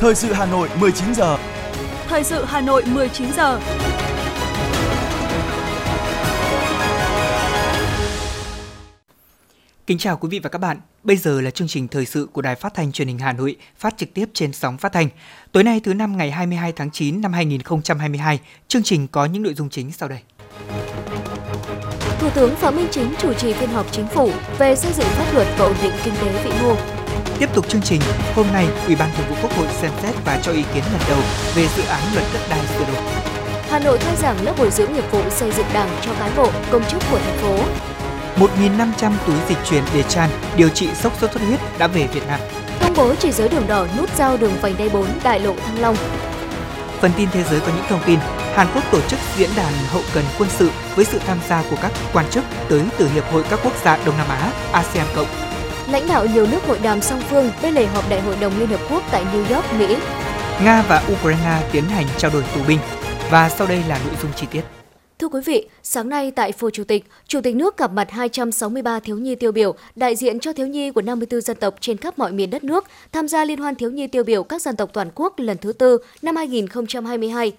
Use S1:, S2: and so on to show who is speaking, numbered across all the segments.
S1: Thời sự Hà Nội 19 giờ.
S2: Thời sự Hà Nội 19 giờ.
S3: Kính chào quý vị và các bạn. Bây giờ là chương trình thời sự của Đài Phát thanh Truyền hình Hà Nội, phát trực tiếp trên sóng phát thanh. Tối nay thứ năm ngày 22 tháng 9 năm 2022, chương trình có những nội dung chính sau đây.
S4: Thủ tướng Phạm Minh Chính chủ trì phiên họp chính phủ về xây dựng pháp luật và ổn định kinh tế vĩ mô.
S3: Tiếp tục chương trình, hôm nay Ủy ban Thường vụ Quốc hội xem xét và cho ý kiến lần đầu về dự án luật đất đai sửa đổi.
S4: Hà Nội khai giảng lớp bồi dưỡng nghiệp vụ xây dựng Đảng cho cán bộ, công chức của thành phố.
S3: 1.500 túi dịch truyền để tràn điều trị sốc sốt xuất huyết đã về Việt Nam.
S4: Công bố chỉ giới đường đỏ nút giao đường vành đai 4 đại lộ Thăng Long.
S3: Phần tin thế giới có những thông tin Hàn Quốc tổ chức diễn đàn hậu cần quân sự với sự tham gia của các quan chức tới từ Hiệp hội các quốc gia Đông Nam Á, ASEAN Cộng.
S4: Lãnh đạo nhiều nước hội đàm song phương bên lề họp Đại hội đồng Liên Hợp Quốc tại New York, Mỹ.
S3: Nga và Ukraine tiến hành trao đổi tù binh. Và sau đây là nội dung chi tiết.
S4: Thưa quý vị, sáng nay tại Phủ Chủ tịch, Chủ tịch nước gặp mặt 263 thiếu nhi tiêu biểu, đại diện cho thiếu nhi của 54 dân tộc trên khắp mọi miền đất nước, tham gia Liên hoan thiếu nhi tiêu biểu các dân tộc toàn quốc lần thứ tư năm 2022.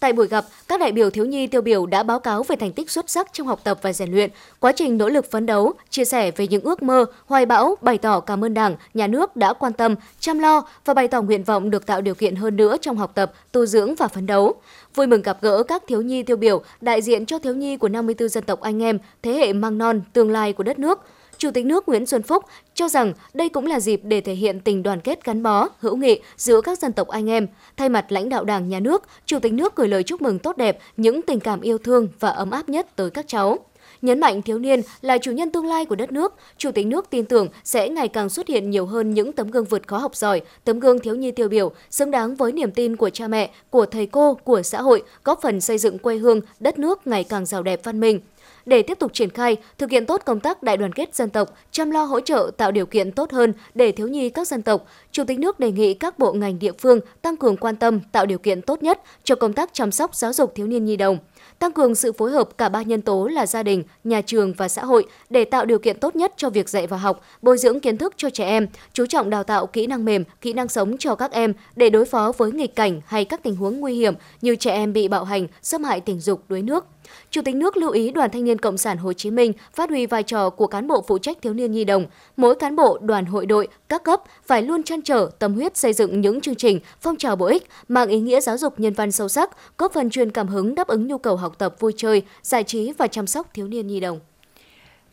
S4: Tại buổi gặp, các đại biểu thiếu nhi tiêu biểu đã báo cáo về thành tích xuất sắc trong học tập và rèn luyện, quá trình nỗ lực phấn đấu, chia sẻ về những ước mơ, hoài bão, bày tỏ cảm ơn Đảng, Nhà nước đã quan tâm, chăm lo và bày tỏ nguyện vọng được tạo điều kiện hơn nữa trong học tập, tu dưỡng và phấn đấu. Vui mừng gặp gỡ các thiếu nhi tiêu biểu, đại diện cho thiếu nhi của 54 dân tộc anh em, thế hệ mang non, tương lai của đất nước. Chủ tịch nước Nguyễn Xuân Phúc cho rằng đây cũng là dịp để thể hiện tình đoàn kết gắn bó, hữu nghị giữa các dân tộc anh em. Thay mặt lãnh đạo Đảng, Nhà nước, Chủ tịch nước gửi lời chúc mừng tốt đẹp, những tình cảm yêu thương và ấm áp nhất tới các cháu. Nhấn mạnh thiếu niên là chủ nhân tương lai của đất nước, Chủ tịch nước tin tưởng sẽ ngày càng xuất hiện nhiều hơn những tấm gương vượt khó học giỏi, tấm gương thiếu nhi tiêu biểu, xứng đáng với niềm tin của cha mẹ, của thầy cô, của xã hội, góp phần xây dựng quê hương, đất nước ngày càng giàu đẹp văn minh để tiếp tục triển khai, thực hiện tốt công tác đại đoàn kết dân tộc, chăm lo hỗ trợ tạo điều kiện tốt hơn để thiếu nhi các dân tộc, Chủ tịch nước đề nghị các bộ ngành địa phương tăng cường quan tâm tạo điều kiện tốt nhất cho công tác chăm sóc giáo dục thiếu niên nhi đồng tăng cường sự phối hợp cả ba nhân tố là gia đình, nhà trường và xã hội để tạo điều kiện tốt nhất cho việc dạy và học, bồi dưỡng kiến thức cho trẻ em, chú trọng đào tạo kỹ năng mềm, kỹ năng sống cho các em để đối phó với nghịch cảnh hay các tình huống nguy hiểm như trẻ em bị bạo hành, xâm hại tình dục, đuối nước. Chủ tịch nước lưu ý Đoàn Thanh niên Cộng sản Hồ Chí Minh phát huy vai trò của cán bộ phụ trách thiếu niên nhi đồng. Mỗi cán bộ, đoàn hội đội, các cấp phải luôn chăn trở, tâm huyết xây dựng những chương trình, phong trào bổ ích, mang ý nghĩa giáo dục nhân văn sâu sắc, góp phần truyền cảm hứng đáp ứng nhu cầu học tập vui chơi, giải trí và chăm sóc thiếu niên nhi đồng.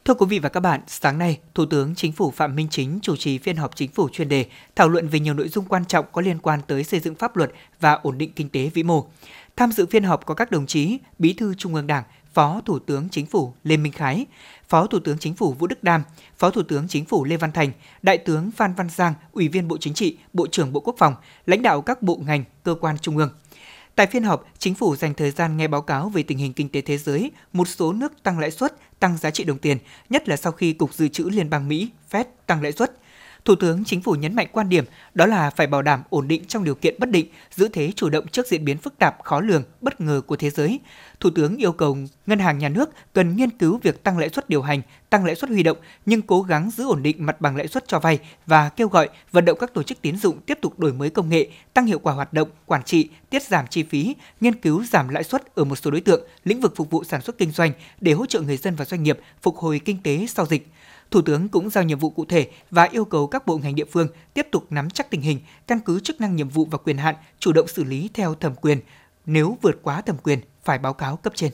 S3: Thưa quý vị và các bạn, sáng nay, Thủ tướng Chính phủ Phạm Minh Chính chủ trì phiên họp chính phủ chuyên đề thảo luận về nhiều nội dung quan trọng có liên quan tới xây dựng pháp luật và ổn định kinh tế vĩ mô. Tham dự phiên họp có các đồng chí Bí thư Trung ương Đảng, Phó Thủ tướng Chính phủ Lê Minh Khái, Phó Thủ tướng Chính phủ Vũ Đức Đam, Phó Thủ tướng Chính phủ Lê Văn Thành, Đại tướng Phan Văn Giang, Ủy viên Bộ Chính trị, Bộ trưởng Bộ Quốc phòng, lãnh đạo các bộ ngành, cơ quan trung ương. Tại phiên họp, chính phủ dành thời gian nghe báo cáo về tình hình kinh tế thế giới, một số nước tăng lãi suất, tăng giá trị đồng tiền, nhất là sau khi Cục Dự trữ Liên bang Mỹ, Fed tăng lãi suất – Thủ tướng Chính phủ nhấn mạnh quan điểm đó là phải bảo đảm ổn định trong điều kiện bất định, giữ thế chủ động trước diễn biến phức tạp, khó lường, bất ngờ của thế giới. Thủ tướng yêu cầu ngân hàng nhà nước cần nghiên cứu việc tăng lãi suất điều hành, tăng lãi suất huy động nhưng cố gắng giữ ổn định mặt bằng lãi suất cho vay và kêu gọi vận động các tổ chức tín dụng tiếp tục đổi mới công nghệ, tăng hiệu quả hoạt động, quản trị, tiết giảm chi phí, nghiên cứu giảm lãi suất ở một số đối tượng, lĩnh vực phục vụ sản xuất kinh doanh để hỗ trợ người dân và doanh nghiệp phục hồi kinh tế sau dịch Thủ tướng cũng giao nhiệm vụ cụ thể và yêu cầu các bộ ngành địa phương tiếp tục nắm chắc tình hình, căn cứ chức năng nhiệm vụ và quyền hạn, chủ động xử lý theo thẩm quyền. Nếu vượt quá thẩm quyền, phải báo cáo cấp trên.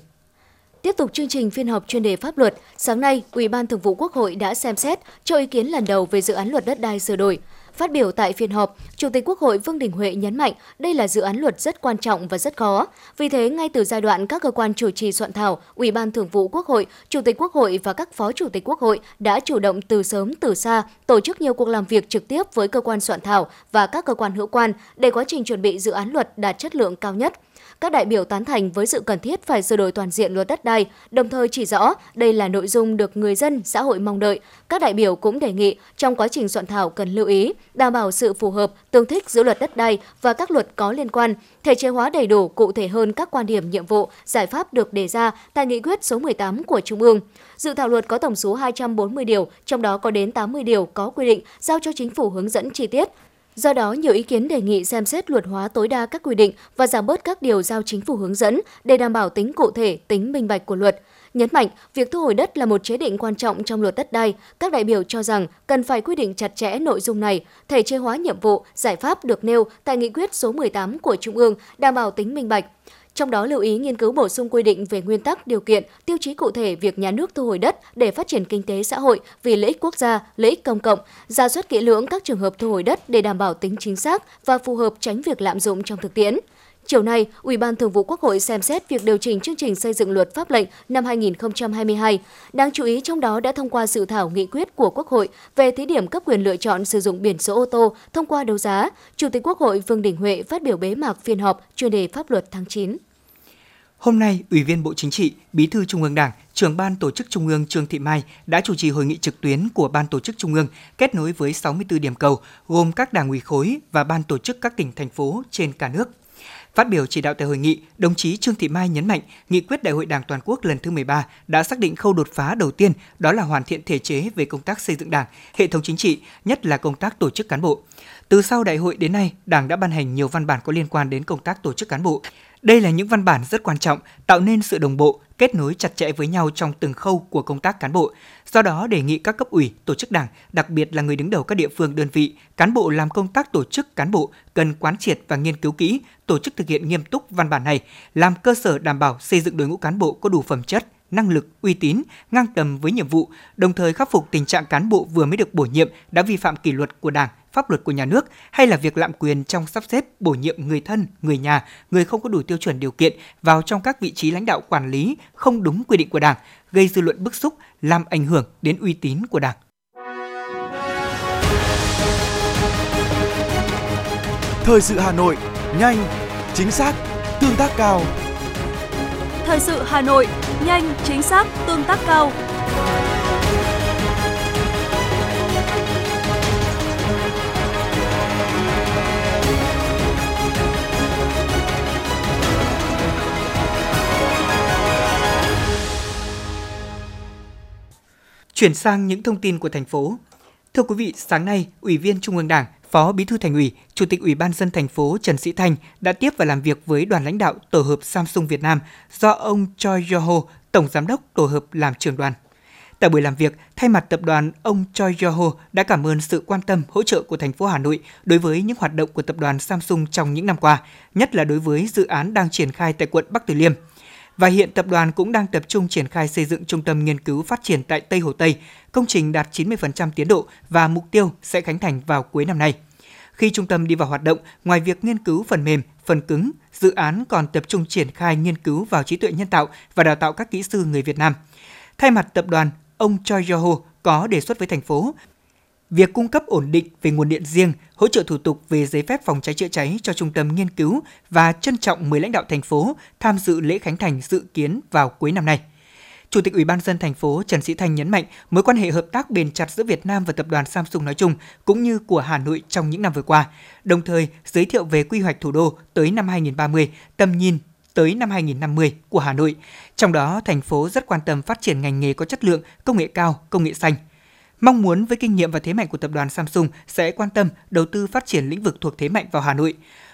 S4: Tiếp tục chương trình phiên họp chuyên đề pháp luật, sáng nay, Ủy ban Thường vụ Quốc hội đã xem xét cho ý kiến lần đầu về dự án luật đất đai sửa đổi. Phát biểu tại phiên họp, Chủ tịch Quốc hội Vương Đình Huệ nhấn mạnh đây là dự án luật rất quan trọng và rất khó. Vì thế, ngay từ giai đoạn các cơ quan chủ trì soạn thảo, Ủy ban Thường vụ Quốc hội, Chủ tịch Quốc hội và các phó chủ tịch Quốc hội đã chủ động từ sớm từ xa tổ chức nhiều cuộc làm việc trực tiếp với cơ quan soạn thảo và các cơ quan hữu quan để quá trình chuẩn bị dự án luật đạt chất lượng cao nhất. Các đại biểu tán thành với sự cần thiết phải sửa đổi toàn diện luật đất đai, đồng thời chỉ rõ đây là nội dung được người dân, xã hội mong đợi. Các đại biểu cũng đề nghị trong quá trình soạn thảo cần lưu ý, đảm bảo sự phù hợp, tương thích giữa luật đất đai và các luật có liên quan, thể chế hóa đầy đủ cụ thể hơn các quan điểm nhiệm vụ, giải pháp được đề ra tại nghị quyết số 18 của Trung ương. Dự thảo luật có tổng số 240 điều, trong đó có đến 80 điều có quy định giao cho chính phủ hướng dẫn chi tiết. Do đó, nhiều ý kiến đề nghị xem xét luật hóa tối đa các quy định và giảm bớt các điều giao chính phủ hướng dẫn để đảm bảo tính cụ thể, tính minh bạch của luật. Nhấn mạnh, việc thu hồi đất là một chế định quan trọng trong luật đất đai. Các đại biểu cho rằng cần phải quy định chặt chẽ nội dung này, thể chế hóa nhiệm vụ, giải pháp được nêu tại nghị quyết số 18 của Trung ương, đảm bảo tính minh bạch. Trong đó lưu ý nghiên cứu bổ sung quy định về nguyên tắc, điều kiện, tiêu chí cụ thể việc nhà nước thu hồi đất để phát triển kinh tế xã hội vì lợi ích quốc gia, lợi ích công cộng, ra soát kỹ lưỡng các trường hợp thu hồi đất để đảm bảo tính chính xác và phù hợp tránh việc lạm dụng trong thực tiễn. Chiều nay, Ủy ban Thường vụ Quốc hội xem xét việc điều chỉnh chương trình xây dựng luật pháp lệnh năm 2022. Đáng chú ý trong đó đã thông qua dự thảo nghị quyết của Quốc hội về thí điểm cấp quyền lựa chọn sử dụng biển số ô tô thông qua đấu giá. Chủ tịch Quốc hội Vương Đình Huệ phát biểu bế mạc phiên họp chuyên đề pháp luật tháng 9.
S3: Hôm nay, Ủy viên Bộ Chính trị, Bí thư Trung ương Đảng, trưởng ban tổ chức Trung ương Trương Thị Mai đã chủ trì hội nghị trực tuyến của ban tổ chức Trung ương kết nối với 64 điểm cầu gồm các đảng ủy khối và ban tổ chức các tỉnh thành phố trên cả nước. Phát biểu chỉ đạo tại hội nghị, đồng chí Trương Thị Mai nhấn mạnh, nghị quyết Đại hội Đảng toàn quốc lần thứ 13 đã xác định khâu đột phá đầu tiên, đó là hoàn thiện thể chế về công tác xây dựng Đảng, hệ thống chính trị, nhất là công tác tổ chức cán bộ. Từ sau đại hội đến nay, Đảng đã ban hành nhiều văn bản có liên quan đến công tác tổ chức cán bộ. Đây là những văn bản rất quan trọng, tạo nên sự đồng bộ, kết nối chặt chẽ với nhau trong từng khâu của công tác cán bộ. Do đó, đề nghị các cấp ủy, tổ chức đảng, đặc biệt là người đứng đầu các địa phương đơn vị, cán bộ làm công tác tổ chức cán bộ cần quán triệt và nghiên cứu kỹ, tổ chức thực hiện nghiêm túc văn bản này, làm cơ sở đảm bảo xây dựng đội ngũ cán bộ có đủ phẩm chất, năng lực, uy tín, ngang tầm với nhiệm vụ, đồng thời khắc phục tình trạng cán bộ vừa mới được bổ nhiệm đã vi phạm kỷ luật của Đảng, pháp luật của nhà nước hay là việc lạm quyền trong sắp xếp bổ nhiệm người thân, người nhà, người không có đủ tiêu chuẩn điều kiện vào trong các vị trí lãnh đạo quản lý không đúng quy định của Đảng, gây dư luận bức xúc, làm ảnh hưởng đến uy tín của Đảng.
S1: Thời sự Hà Nội, nhanh, chính xác, tương tác cao.
S2: Thời sự Hà Nội, nhanh, chính xác, tương tác cao.
S3: Chuyển sang những thông tin của thành phố. Thưa quý vị, sáng nay, Ủy viên Trung ương Đảng, Phó Bí thư Thành ủy, Chủ tịch Ủy ban dân thành phố Trần Sĩ Thanh đã tiếp và làm việc với đoàn lãnh đạo tổ hợp Samsung Việt Nam do ông Choi Yoho, Tổng Giám đốc tổ hợp làm trưởng đoàn. Tại buổi làm việc, thay mặt tập đoàn, ông Choi Yoho đã cảm ơn sự quan tâm, hỗ trợ của thành phố Hà Nội đối với những hoạt động của tập đoàn Samsung trong những năm qua, nhất là đối với dự án đang triển khai tại quận Bắc Từ Liêm – và hiện tập đoàn cũng đang tập trung triển khai xây dựng trung tâm nghiên cứu phát triển tại Tây Hồ Tây. Công trình đạt 90% tiến độ và mục tiêu sẽ khánh thành vào cuối năm nay. Khi trung tâm đi vào hoạt động, ngoài việc nghiên cứu phần mềm, phần cứng, dự án còn tập trung triển khai nghiên cứu vào trí tuệ nhân tạo và đào tạo các kỹ sư người Việt Nam. Thay mặt tập đoàn, ông Choi Yoho có đề xuất với thành phố việc cung cấp ổn định về nguồn điện riêng, hỗ trợ thủ tục về giấy phép phòng cháy chữa cháy cho trung tâm nghiên cứu và trân trọng mời lãnh đạo thành phố tham dự lễ khánh thành dự kiến vào cuối năm nay. Chủ tịch Ủy ban dân thành phố Trần Sĩ Thanh nhấn mạnh mối quan hệ hợp tác bền chặt giữa Việt Nam và tập đoàn Samsung nói chung cũng như của Hà Nội trong những năm vừa qua, đồng thời giới thiệu về quy hoạch thủ đô tới năm 2030, tầm nhìn tới năm 2050 của Hà Nội. Trong đó, thành phố rất quan tâm phát triển ngành nghề có chất lượng, công nghệ cao, công nghệ xanh – Mong muốn với kinh nghiệm và thế mạnh của tập đoàn Samsung sẽ quan tâm đầu tư phát triển lĩnh vực thuộc thế mạnh vào Hà Nội.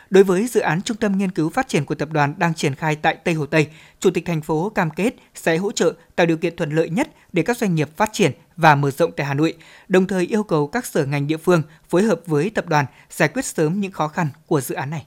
S3: Đối với dự án trung tâm nghiên cứu phát triển của tập đoàn đang triển khai tại Tây Hồ Tây, Chủ tịch thành phố cam kết sẽ hỗ trợ tạo điều kiện thuận lợi nhất để các doanh nghiệp phát triển và mở rộng tại Hà Nội, đồng thời yêu cầu các sở ngành địa phương phối hợp với tập đoàn giải quyết sớm những khó khăn của dự án này.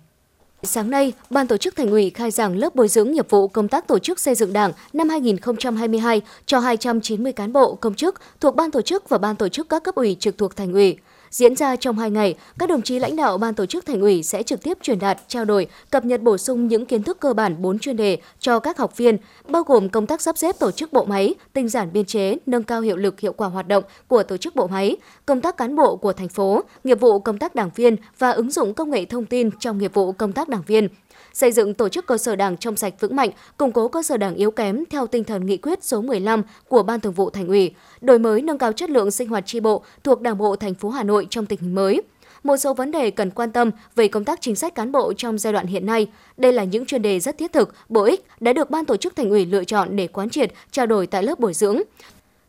S4: Sáng nay, Ban tổ chức Thành ủy khai giảng lớp bồi dưỡng nghiệp vụ công tác tổ chức xây dựng Đảng năm 2022 cho 290 cán bộ công chức thuộc Ban tổ chức và Ban tổ chức các cấp ủy trực thuộc Thành ủy. Diễn ra trong 2 ngày, các đồng chí lãnh đạo ban tổ chức thành ủy sẽ trực tiếp truyền đạt, trao đổi, cập nhật bổ sung những kiến thức cơ bản 4 chuyên đề cho các học viên, bao gồm công tác sắp xếp tổ chức bộ máy, tinh giản biên chế, nâng cao hiệu lực hiệu quả hoạt động của tổ chức bộ máy, công tác cán bộ của thành phố, nghiệp vụ công tác đảng viên và ứng dụng công nghệ thông tin trong nghiệp vụ công tác đảng viên xây dựng tổ chức cơ sở đảng trong sạch vững mạnh, củng cố cơ sở đảng yếu kém theo tinh thần nghị quyết số 15 của Ban Thường vụ Thành ủy, đổi mới nâng cao chất lượng sinh hoạt tri bộ thuộc Đảng bộ thành phố Hà Nội trong tình hình mới. Một số vấn đề cần quan tâm về công tác chính sách cán bộ trong giai đoạn hiện nay. Đây là những chuyên đề rất thiết thực, bổ ích đã được ban tổ chức thành ủy lựa chọn để quán triệt, trao đổi tại lớp bồi dưỡng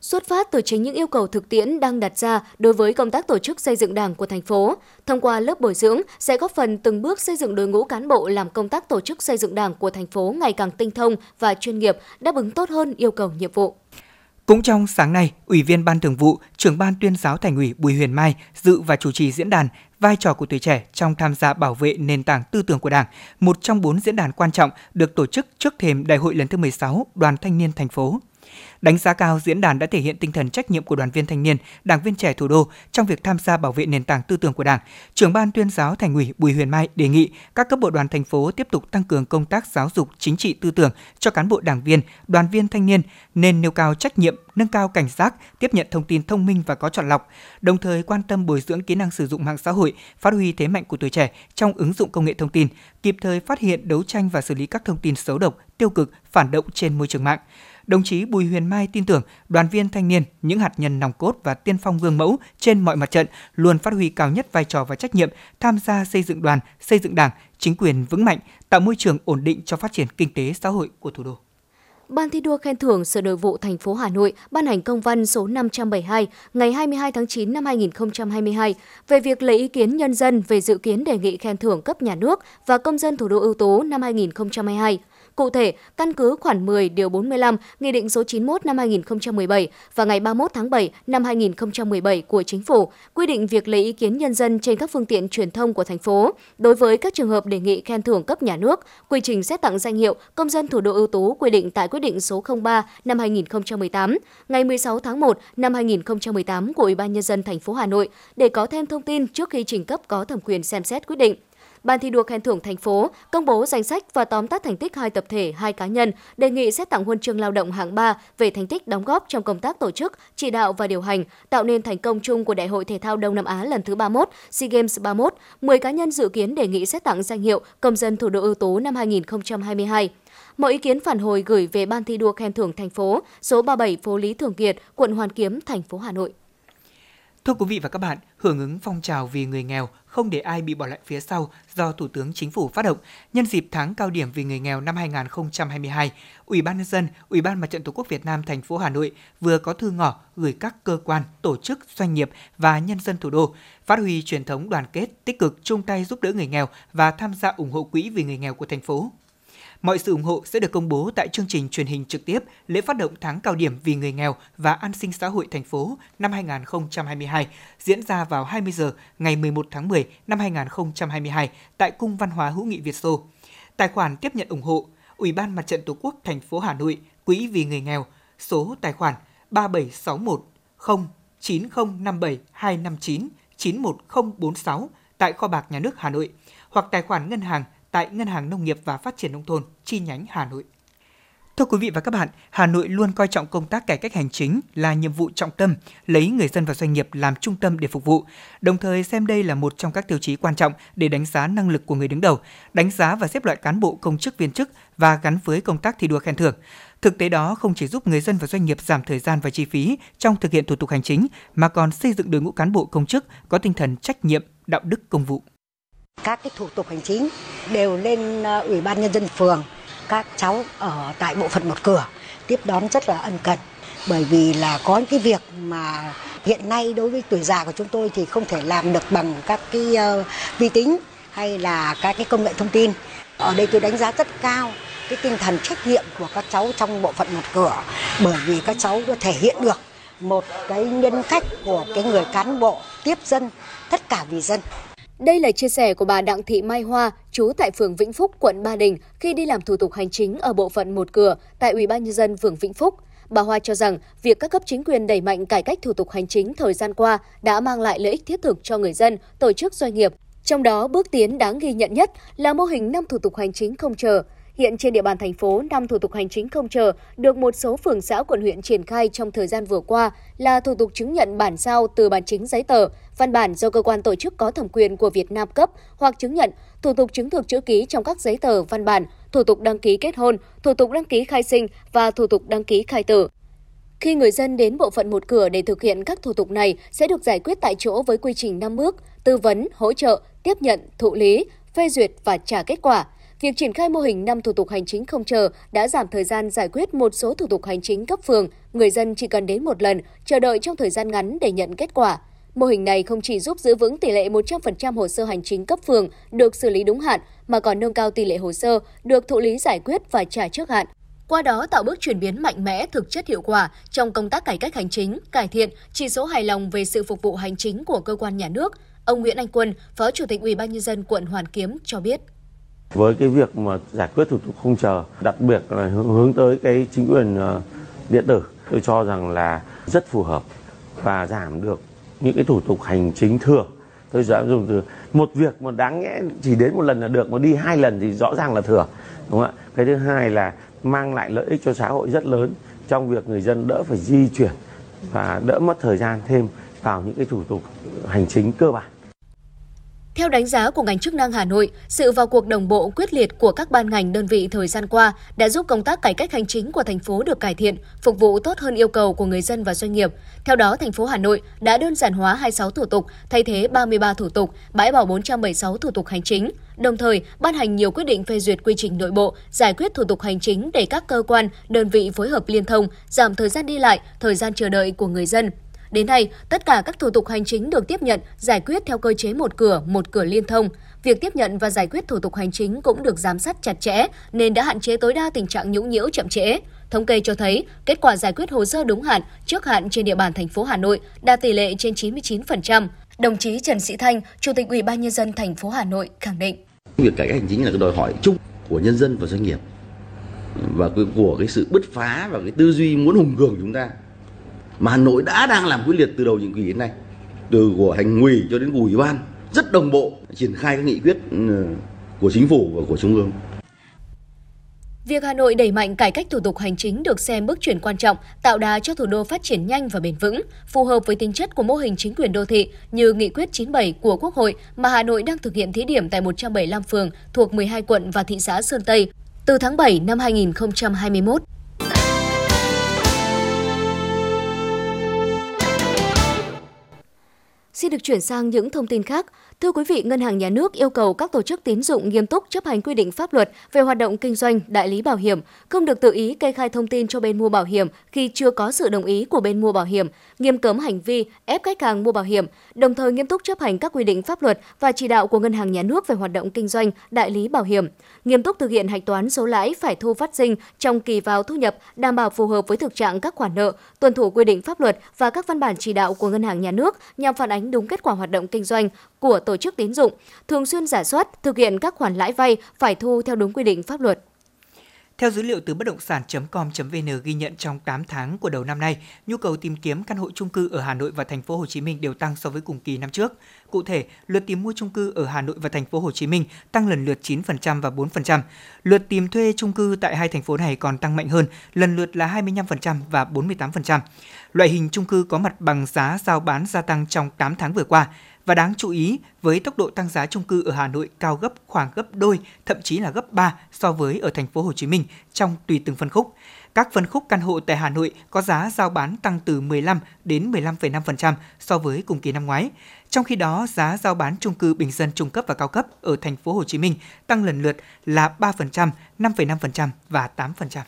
S4: xuất phát từ chính những yêu cầu thực tiễn đang đặt ra đối với công tác tổ chức xây dựng Đảng của thành phố. Thông qua lớp bồi dưỡng sẽ góp phần từng bước xây dựng đội ngũ cán bộ làm công tác tổ chức xây dựng Đảng của thành phố ngày càng tinh thông và chuyên nghiệp, đáp ứng tốt hơn yêu cầu nhiệm vụ.
S3: Cũng trong sáng nay, Ủy viên Ban Thường vụ, Trưởng ban Tuyên giáo Thành ủy Bùi Huyền Mai dự và chủ trì diễn đàn vai trò của tuổi trẻ trong tham gia bảo vệ nền tảng tư tưởng của Đảng, một trong bốn diễn đàn quan trọng được tổ chức trước thềm Đại hội lần thứ 16 Đoàn Thanh niên thành phố. Đánh giá cao diễn đàn đã thể hiện tinh thần trách nhiệm của đoàn viên thanh niên, đảng viên trẻ thủ đô trong việc tham gia bảo vệ nền tảng tư tưởng của Đảng. Trưởng ban tuyên giáo Thành ủy Bùi Huyền Mai đề nghị các cấp bộ đoàn thành phố tiếp tục tăng cường công tác giáo dục chính trị tư tưởng cho cán bộ đảng viên, đoàn viên thanh niên nên nêu cao trách nhiệm, nâng cao cảnh giác, tiếp nhận thông tin thông minh và có chọn lọc, đồng thời quan tâm bồi dưỡng kỹ năng sử dụng mạng xã hội, phát huy thế mạnh của tuổi trẻ trong ứng dụng công nghệ thông tin, kịp thời phát hiện, đấu tranh và xử lý các thông tin xấu độc, tiêu cực, phản động trên môi trường mạng đồng chí Bùi Huyền Mai tin tưởng đoàn viên thanh niên, những hạt nhân nòng cốt và tiên phong gương mẫu trên mọi mặt trận luôn phát huy cao nhất vai trò và trách nhiệm tham gia xây dựng đoàn, xây dựng đảng, chính quyền vững mạnh, tạo môi trường ổn định cho phát triển kinh tế xã hội của thủ đô.
S4: Ban thi đua khen thưởng Sở Nội vụ thành phố Hà Nội ban hành công văn số 572 ngày 22 tháng 9 năm 2022 về việc lấy ý kiến nhân dân về dự kiến đề nghị khen thưởng cấp nhà nước và công dân thủ đô ưu tố năm 2022. Cụ thể, căn cứ khoản 10 điều 45 Nghị định số 91 năm 2017 và ngày 31 tháng 7 năm 2017 của Chính phủ quy định việc lấy ý kiến nhân dân trên các phương tiện truyền thông của thành phố đối với các trường hợp đề nghị khen thưởng cấp nhà nước, quy trình xét tặng danh hiệu công dân thủ đô ưu tú quy định tại quyết định số 03 năm 2018 ngày 16 tháng 1 năm 2018 của Ủy ban nhân dân thành phố Hà Nội để có thêm thông tin trước khi trình cấp có thẩm quyền xem xét quyết định. Ban thi đua khen thưởng thành phố công bố danh sách và tóm tắt thành tích hai tập thể, hai cá nhân, đề nghị xét tặng huân chương lao động hạng 3 về thành tích đóng góp trong công tác tổ chức, chỉ đạo và điều hành, tạo nên thành công chung của Đại hội thể thao Đông Nam Á lần thứ 31, SEA Games 31. 10 cá nhân dự kiến đề nghị xét tặng danh hiệu công dân thủ đô ưu tú năm 2022. Mọi ý kiến phản hồi gửi về Ban thi đua khen thưởng thành phố, số 37 phố Lý Thường Kiệt, quận Hoàn Kiếm, thành phố Hà Nội.
S3: Thưa quý vị và các bạn, hưởng ứng phong trào vì người nghèo, không để ai bị bỏ lại phía sau do Thủ tướng Chính phủ phát động nhân dịp tháng cao điểm vì người nghèo năm 2022, Ủy ban nhân dân, Ủy ban Mặt trận Tổ quốc Việt Nam thành phố Hà Nội vừa có thư ngỏ gửi các cơ quan, tổ chức, doanh nghiệp và nhân dân thủ đô phát huy truyền thống đoàn kết, tích cực chung tay giúp đỡ người nghèo và tham gia ủng hộ quỹ vì người nghèo của thành phố. Mọi sự ủng hộ sẽ được công bố tại chương trình truyền hình trực tiếp lễ phát động tháng cao điểm vì người nghèo và an sinh xã hội thành phố năm 2022 diễn ra vào 20 giờ ngày 11 tháng 10 năm 2022 tại Cung Văn hóa hữu nghị Việt Xô. Tài khoản tiếp nhận ủng hộ Ủy ban Mặt trận Tổ quốc thành phố Hà Nội, Quỹ vì người nghèo, số tài khoản 3761 0 9057 259 91046 tại kho bạc nhà nước Hà Nội hoặc tài khoản ngân hàng tại Ngân hàng Nông nghiệp và Phát triển Nông thôn chi nhánh Hà Nội. Thưa quý vị và các bạn, Hà Nội luôn coi trọng công tác cải cách hành chính là nhiệm vụ trọng tâm, lấy người dân và doanh nghiệp làm trung tâm để phục vụ, đồng thời xem đây là một trong các tiêu chí quan trọng để đánh giá năng lực của người đứng đầu, đánh giá và xếp loại cán bộ công chức viên chức và gắn với công tác thi đua khen thưởng. Thực tế đó không chỉ giúp người dân và doanh nghiệp giảm thời gian và chi phí trong thực hiện thủ tục hành chính mà còn xây dựng đội ngũ cán bộ công chức có tinh thần trách nhiệm, đạo đức công vụ.
S5: Các cái thủ tục hành chính đều lên ờ, Ủy ban Nhân dân phường, các cháu ở tại bộ phận một cửa tiếp đón rất là ân cần bởi vì là có những cái việc mà hiện nay đối với tuổi già của chúng tôi thì không thể làm được bằng các cái uh, vi tính hay là các cái công nghệ thông tin. Ở đây tôi đánh giá rất cao cái tinh thần trách nhiệm của các cháu trong bộ phận một cửa bởi vì các cháu đã thể hiện được một cái nhân cách của cái người cán bộ tiếp dân tất cả vì dân
S4: đây là chia sẻ của bà Đặng Thị Mai Hoa, trú tại phường Vĩnh Phúc, quận Ba Đình khi đi làm thủ tục hành chính ở bộ phận một cửa tại Ủy ban nhân dân phường Vĩnh Phúc. Bà Hoa cho rằng việc các cấp chính quyền đẩy mạnh cải cách thủ tục hành chính thời gian qua đã mang lại lợi ích thiết thực cho người dân, tổ chức doanh nghiệp. Trong đó, bước tiến đáng ghi nhận nhất là mô hình năm thủ tục hành chính không chờ, Hiện trên địa bàn thành phố, năm thủ tục hành chính không chờ được một số phường xã quận huyện triển khai trong thời gian vừa qua là thủ tục chứng nhận bản sao từ bản chính giấy tờ, văn bản do cơ quan tổ chức có thẩm quyền của Việt Nam cấp hoặc chứng nhận, thủ tục chứng thực chữ ký trong các giấy tờ văn bản, thủ tục đăng ký kết hôn, thủ tục đăng ký khai sinh và thủ tục đăng ký khai tử. Khi người dân đến bộ phận một cửa để thực hiện các thủ tục này sẽ được giải quyết tại chỗ với quy trình 5 bước: tư vấn, hỗ trợ, tiếp nhận, thụ lý, phê duyệt và trả kết quả. Việc triển khai mô hình 5 thủ tục hành chính không chờ đã giảm thời gian giải quyết một số thủ tục hành chính cấp phường, người dân chỉ cần đến một lần, chờ đợi trong thời gian ngắn để nhận kết quả. Mô hình này không chỉ giúp giữ vững tỷ lệ 100% hồ sơ hành chính cấp phường được xử lý đúng hạn, mà còn nâng cao tỷ lệ hồ sơ được thụ lý giải quyết và trả trước hạn. Qua đó tạo bước chuyển biến mạnh mẽ thực chất hiệu quả trong công tác cải cách hành chính, cải thiện chỉ số hài lòng về sự phục vụ hành chính của cơ quan nhà nước. Ông Nguyễn Anh Quân, Phó Chủ tịch Ủy ban nhân dân quận Hoàn Kiếm cho biết.
S6: Với cái việc mà giải quyết thủ tục không chờ, đặc biệt là hướng tới cái chính quyền ờ, điện tử, tôi cho rằng là rất phù hợp và giảm được những cái thủ tục hành chính thường. Tôi dám dùng từ một việc mà đáng nhẽ chỉ đến một lần là được mà đi hai lần thì rõ ràng là thừa đúng không ạ? Cái thứ hai là mang lại lợi ích cho xã hội rất lớn trong việc người dân đỡ phải di chuyển và đỡ mất thời gian thêm vào những cái thủ tục hành chính cơ bản
S4: theo đánh giá của ngành chức năng Hà Nội, sự vào cuộc đồng bộ quyết liệt của các ban ngành đơn vị thời gian qua đã giúp công tác cải cách hành chính của thành phố được cải thiện, phục vụ tốt hơn yêu cầu của người dân và doanh nghiệp. Theo đó, thành phố Hà Nội đã đơn giản hóa 26 thủ tục, thay thế 33 thủ tục, bãi bỏ 476 thủ tục hành chính, đồng thời ban hành nhiều quyết định phê duyệt quy trình nội bộ, giải quyết thủ tục hành chính để các cơ quan, đơn vị phối hợp liên thông, giảm thời gian đi lại, thời gian chờ đợi của người dân, Đến nay, tất cả các thủ tục hành chính được tiếp nhận, giải quyết theo cơ chế một cửa, một cửa liên thông. Việc tiếp nhận và giải quyết thủ tục hành chính cũng được giám sát chặt chẽ nên đã hạn chế tối đa tình trạng nhũng nhiễu chậm trễ. Thống kê cho thấy, kết quả giải quyết hồ sơ đúng hạn, trước hạn trên địa bàn thành phố Hà Nội đạt tỷ lệ trên 99%. Đồng chí Trần Sĩ Thanh, Chủ tịch Ủy ban nhân dân thành phố Hà Nội khẳng định:
S7: Việc cải cách hành chính là cái đòi hỏi chung của nhân dân và doanh nghiệp và của cái sự bứt phá và cái tư duy muốn hùng cường chúng ta mà Hà Nội đã đang làm quyết liệt từ đầu nhiệm kỳ đến nay từ của hành ủy cho đến ủy ban rất đồng bộ triển khai các nghị quyết ừ, của chính phủ và của trung ương
S4: Việc Hà Nội đẩy mạnh cải cách thủ tục hành chính được xem bước chuyển quan trọng, tạo đà cho thủ đô phát triển nhanh và bền vững, phù hợp với tính chất của mô hình chính quyền đô thị như nghị quyết 97 của Quốc hội mà Hà Nội đang thực hiện thí điểm tại 175 phường thuộc 12 quận và thị xã Sơn Tây từ tháng 7 năm 2021. Xin được chuyển sang những thông tin khác. Thưa quý vị, Ngân hàng Nhà nước yêu cầu các tổ chức tín dụng nghiêm túc chấp hành quy định pháp luật về hoạt động kinh doanh, đại lý bảo hiểm, không được tự ý kê khai thông tin cho bên mua bảo hiểm khi chưa có sự đồng ý của bên mua bảo hiểm, nghiêm cấm hành vi ép khách hàng mua bảo hiểm, đồng thời nghiêm túc chấp hành các quy định pháp luật và chỉ đạo của Ngân hàng Nhà nước về hoạt động kinh doanh, đại lý bảo hiểm, nghiêm túc thực hiện hạch toán số lãi phải thu phát sinh trong kỳ vào thu nhập, đảm bảo phù hợp với thực trạng các khoản nợ, tuân thủ quy định pháp luật và các văn bản chỉ đạo của Ngân hàng Nhà nước nhằm phản ánh đúng kết quả hoạt động kinh doanh của tổ chức tín dụng, thường xuyên giả soát, thực hiện các khoản lãi vay phải thu theo đúng quy định pháp luật.
S3: Theo dữ liệu từ bất động sản.com.vn ghi nhận trong 8 tháng của đầu năm nay, nhu cầu tìm kiếm căn hộ chung cư ở Hà Nội và thành phố Hồ Chí Minh đều tăng so với cùng kỳ năm trước. Cụ thể, lượt tìm mua chung cư ở Hà Nội và thành phố Hồ Chí Minh tăng lần lượt 9% và 4%. Lượt tìm thuê chung cư tại hai thành phố này còn tăng mạnh hơn, lần lượt là 25% và 48%. Loại hình chung cư có mặt bằng giá giao bán gia tăng trong 8 tháng vừa qua. Và đáng chú ý, với tốc độ tăng giá chung cư ở Hà Nội cao gấp khoảng gấp đôi, thậm chí là gấp 3 so với ở thành phố Hồ Chí Minh trong tùy từng phân khúc. Các phân khúc căn hộ tại Hà Nội có giá giao bán tăng từ 15 đến 15,5% so với cùng kỳ năm ngoái. Trong khi đó, giá giao bán chung cư bình dân trung cấp và cao cấp ở thành phố Hồ Chí Minh tăng lần lượt là 3%, 5,5% và 8%.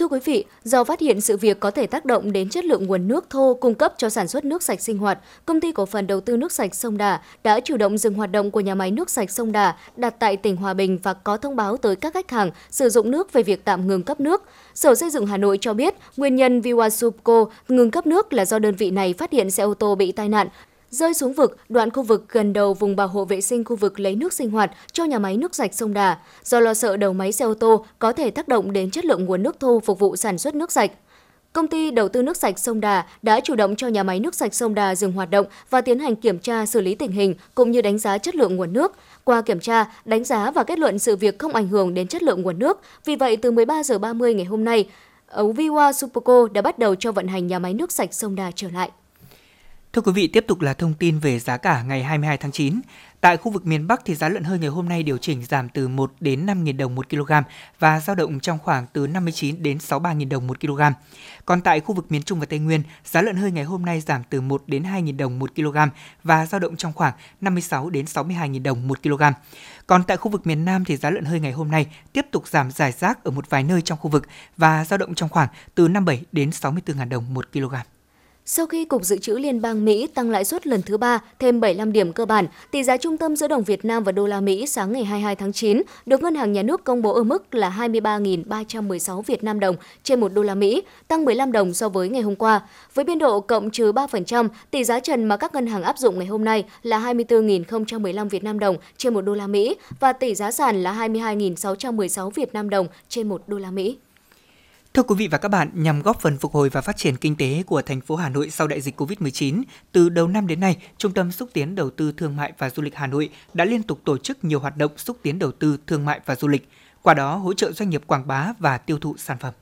S4: Thưa quý vị, do phát hiện sự việc có thể tác động đến chất lượng nguồn nước thô cung cấp cho sản xuất nước sạch sinh hoạt, công ty cổ phần đầu tư nước sạch sông Đà đã chủ động dừng hoạt động của nhà máy nước sạch sông Đà đặt tại tỉnh Hòa Bình và có thông báo tới các khách hàng sử dụng nước về việc tạm ngừng cấp nước. Sở Xây dựng Hà Nội cho biết, nguyên nhân Viwasupco ngừng cấp nước là do đơn vị này phát hiện xe ô tô bị tai nạn rơi xuống vực đoạn khu vực gần đầu vùng bảo hộ vệ sinh khu vực lấy nước sinh hoạt cho nhà máy nước sạch sông Đà, do lo sợ đầu máy xe ô tô có thể tác động đến chất lượng nguồn nước thô phục vụ sản xuất nước sạch. Công ty đầu tư nước sạch sông Đà đã chủ động cho nhà máy nước sạch sông Đà dừng hoạt động và tiến hành kiểm tra xử lý tình hình cũng như đánh giá chất lượng nguồn nước. Qua kiểm tra, đánh giá và kết luận sự việc không ảnh hưởng đến chất lượng nguồn nước. Vì vậy, từ 13 giờ 30 ngày hôm nay, Viwa Superco đã bắt đầu cho vận hành nhà máy nước sạch sông Đà trở lại.
S3: Thưa quý vị, tiếp tục là thông tin về giá cả ngày 22 tháng 9. Tại khu vực miền Bắc thì giá lợn hơi ngày hôm nay điều chỉnh giảm từ 1 đến 5.000 đồng 1 kg và dao động trong khoảng từ 59 đến 63.000 đồng 1 kg. Còn tại khu vực miền Trung và Tây Nguyên, giá lợn hơi ngày hôm nay giảm từ 1 đến 2.000 đồng 1 kg và dao động trong khoảng 56 đến 62.000 đồng 1 kg. Còn tại khu vực miền Nam thì giá lợn hơi ngày hôm nay tiếp tục giảm rải rác ở một vài nơi trong khu vực và dao động trong khoảng từ 57 đến 64.000 đồng 1 kg.
S4: Sau khi Cục Dự trữ Liên bang Mỹ tăng lãi suất lần thứ ba thêm 75 điểm cơ bản, tỷ giá trung tâm giữa đồng Việt Nam và đô la Mỹ sáng ngày 22 tháng 9 được Ngân hàng Nhà nước công bố ở mức là 23.316 Việt Nam đồng trên một đô la Mỹ, tăng 15 đồng so với ngày hôm qua. Với biên độ cộng trừ 3%, tỷ giá trần mà các ngân hàng áp dụng ngày hôm nay là 24.015 Việt Nam đồng trên một đô la Mỹ và tỷ giá sàn là 22.616 Việt Nam đồng trên một đô la Mỹ.
S3: Thưa quý vị và các bạn, nhằm góp phần phục hồi và phát triển kinh tế của thành phố Hà Nội sau đại dịch COVID-19, từ đầu năm đến nay, Trung tâm xúc tiến đầu tư thương mại và du lịch Hà Nội đã liên tục tổ chức nhiều hoạt động xúc tiến đầu tư thương mại và du lịch, qua đó hỗ trợ doanh nghiệp quảng bá và tiêu thụ sản phẩm.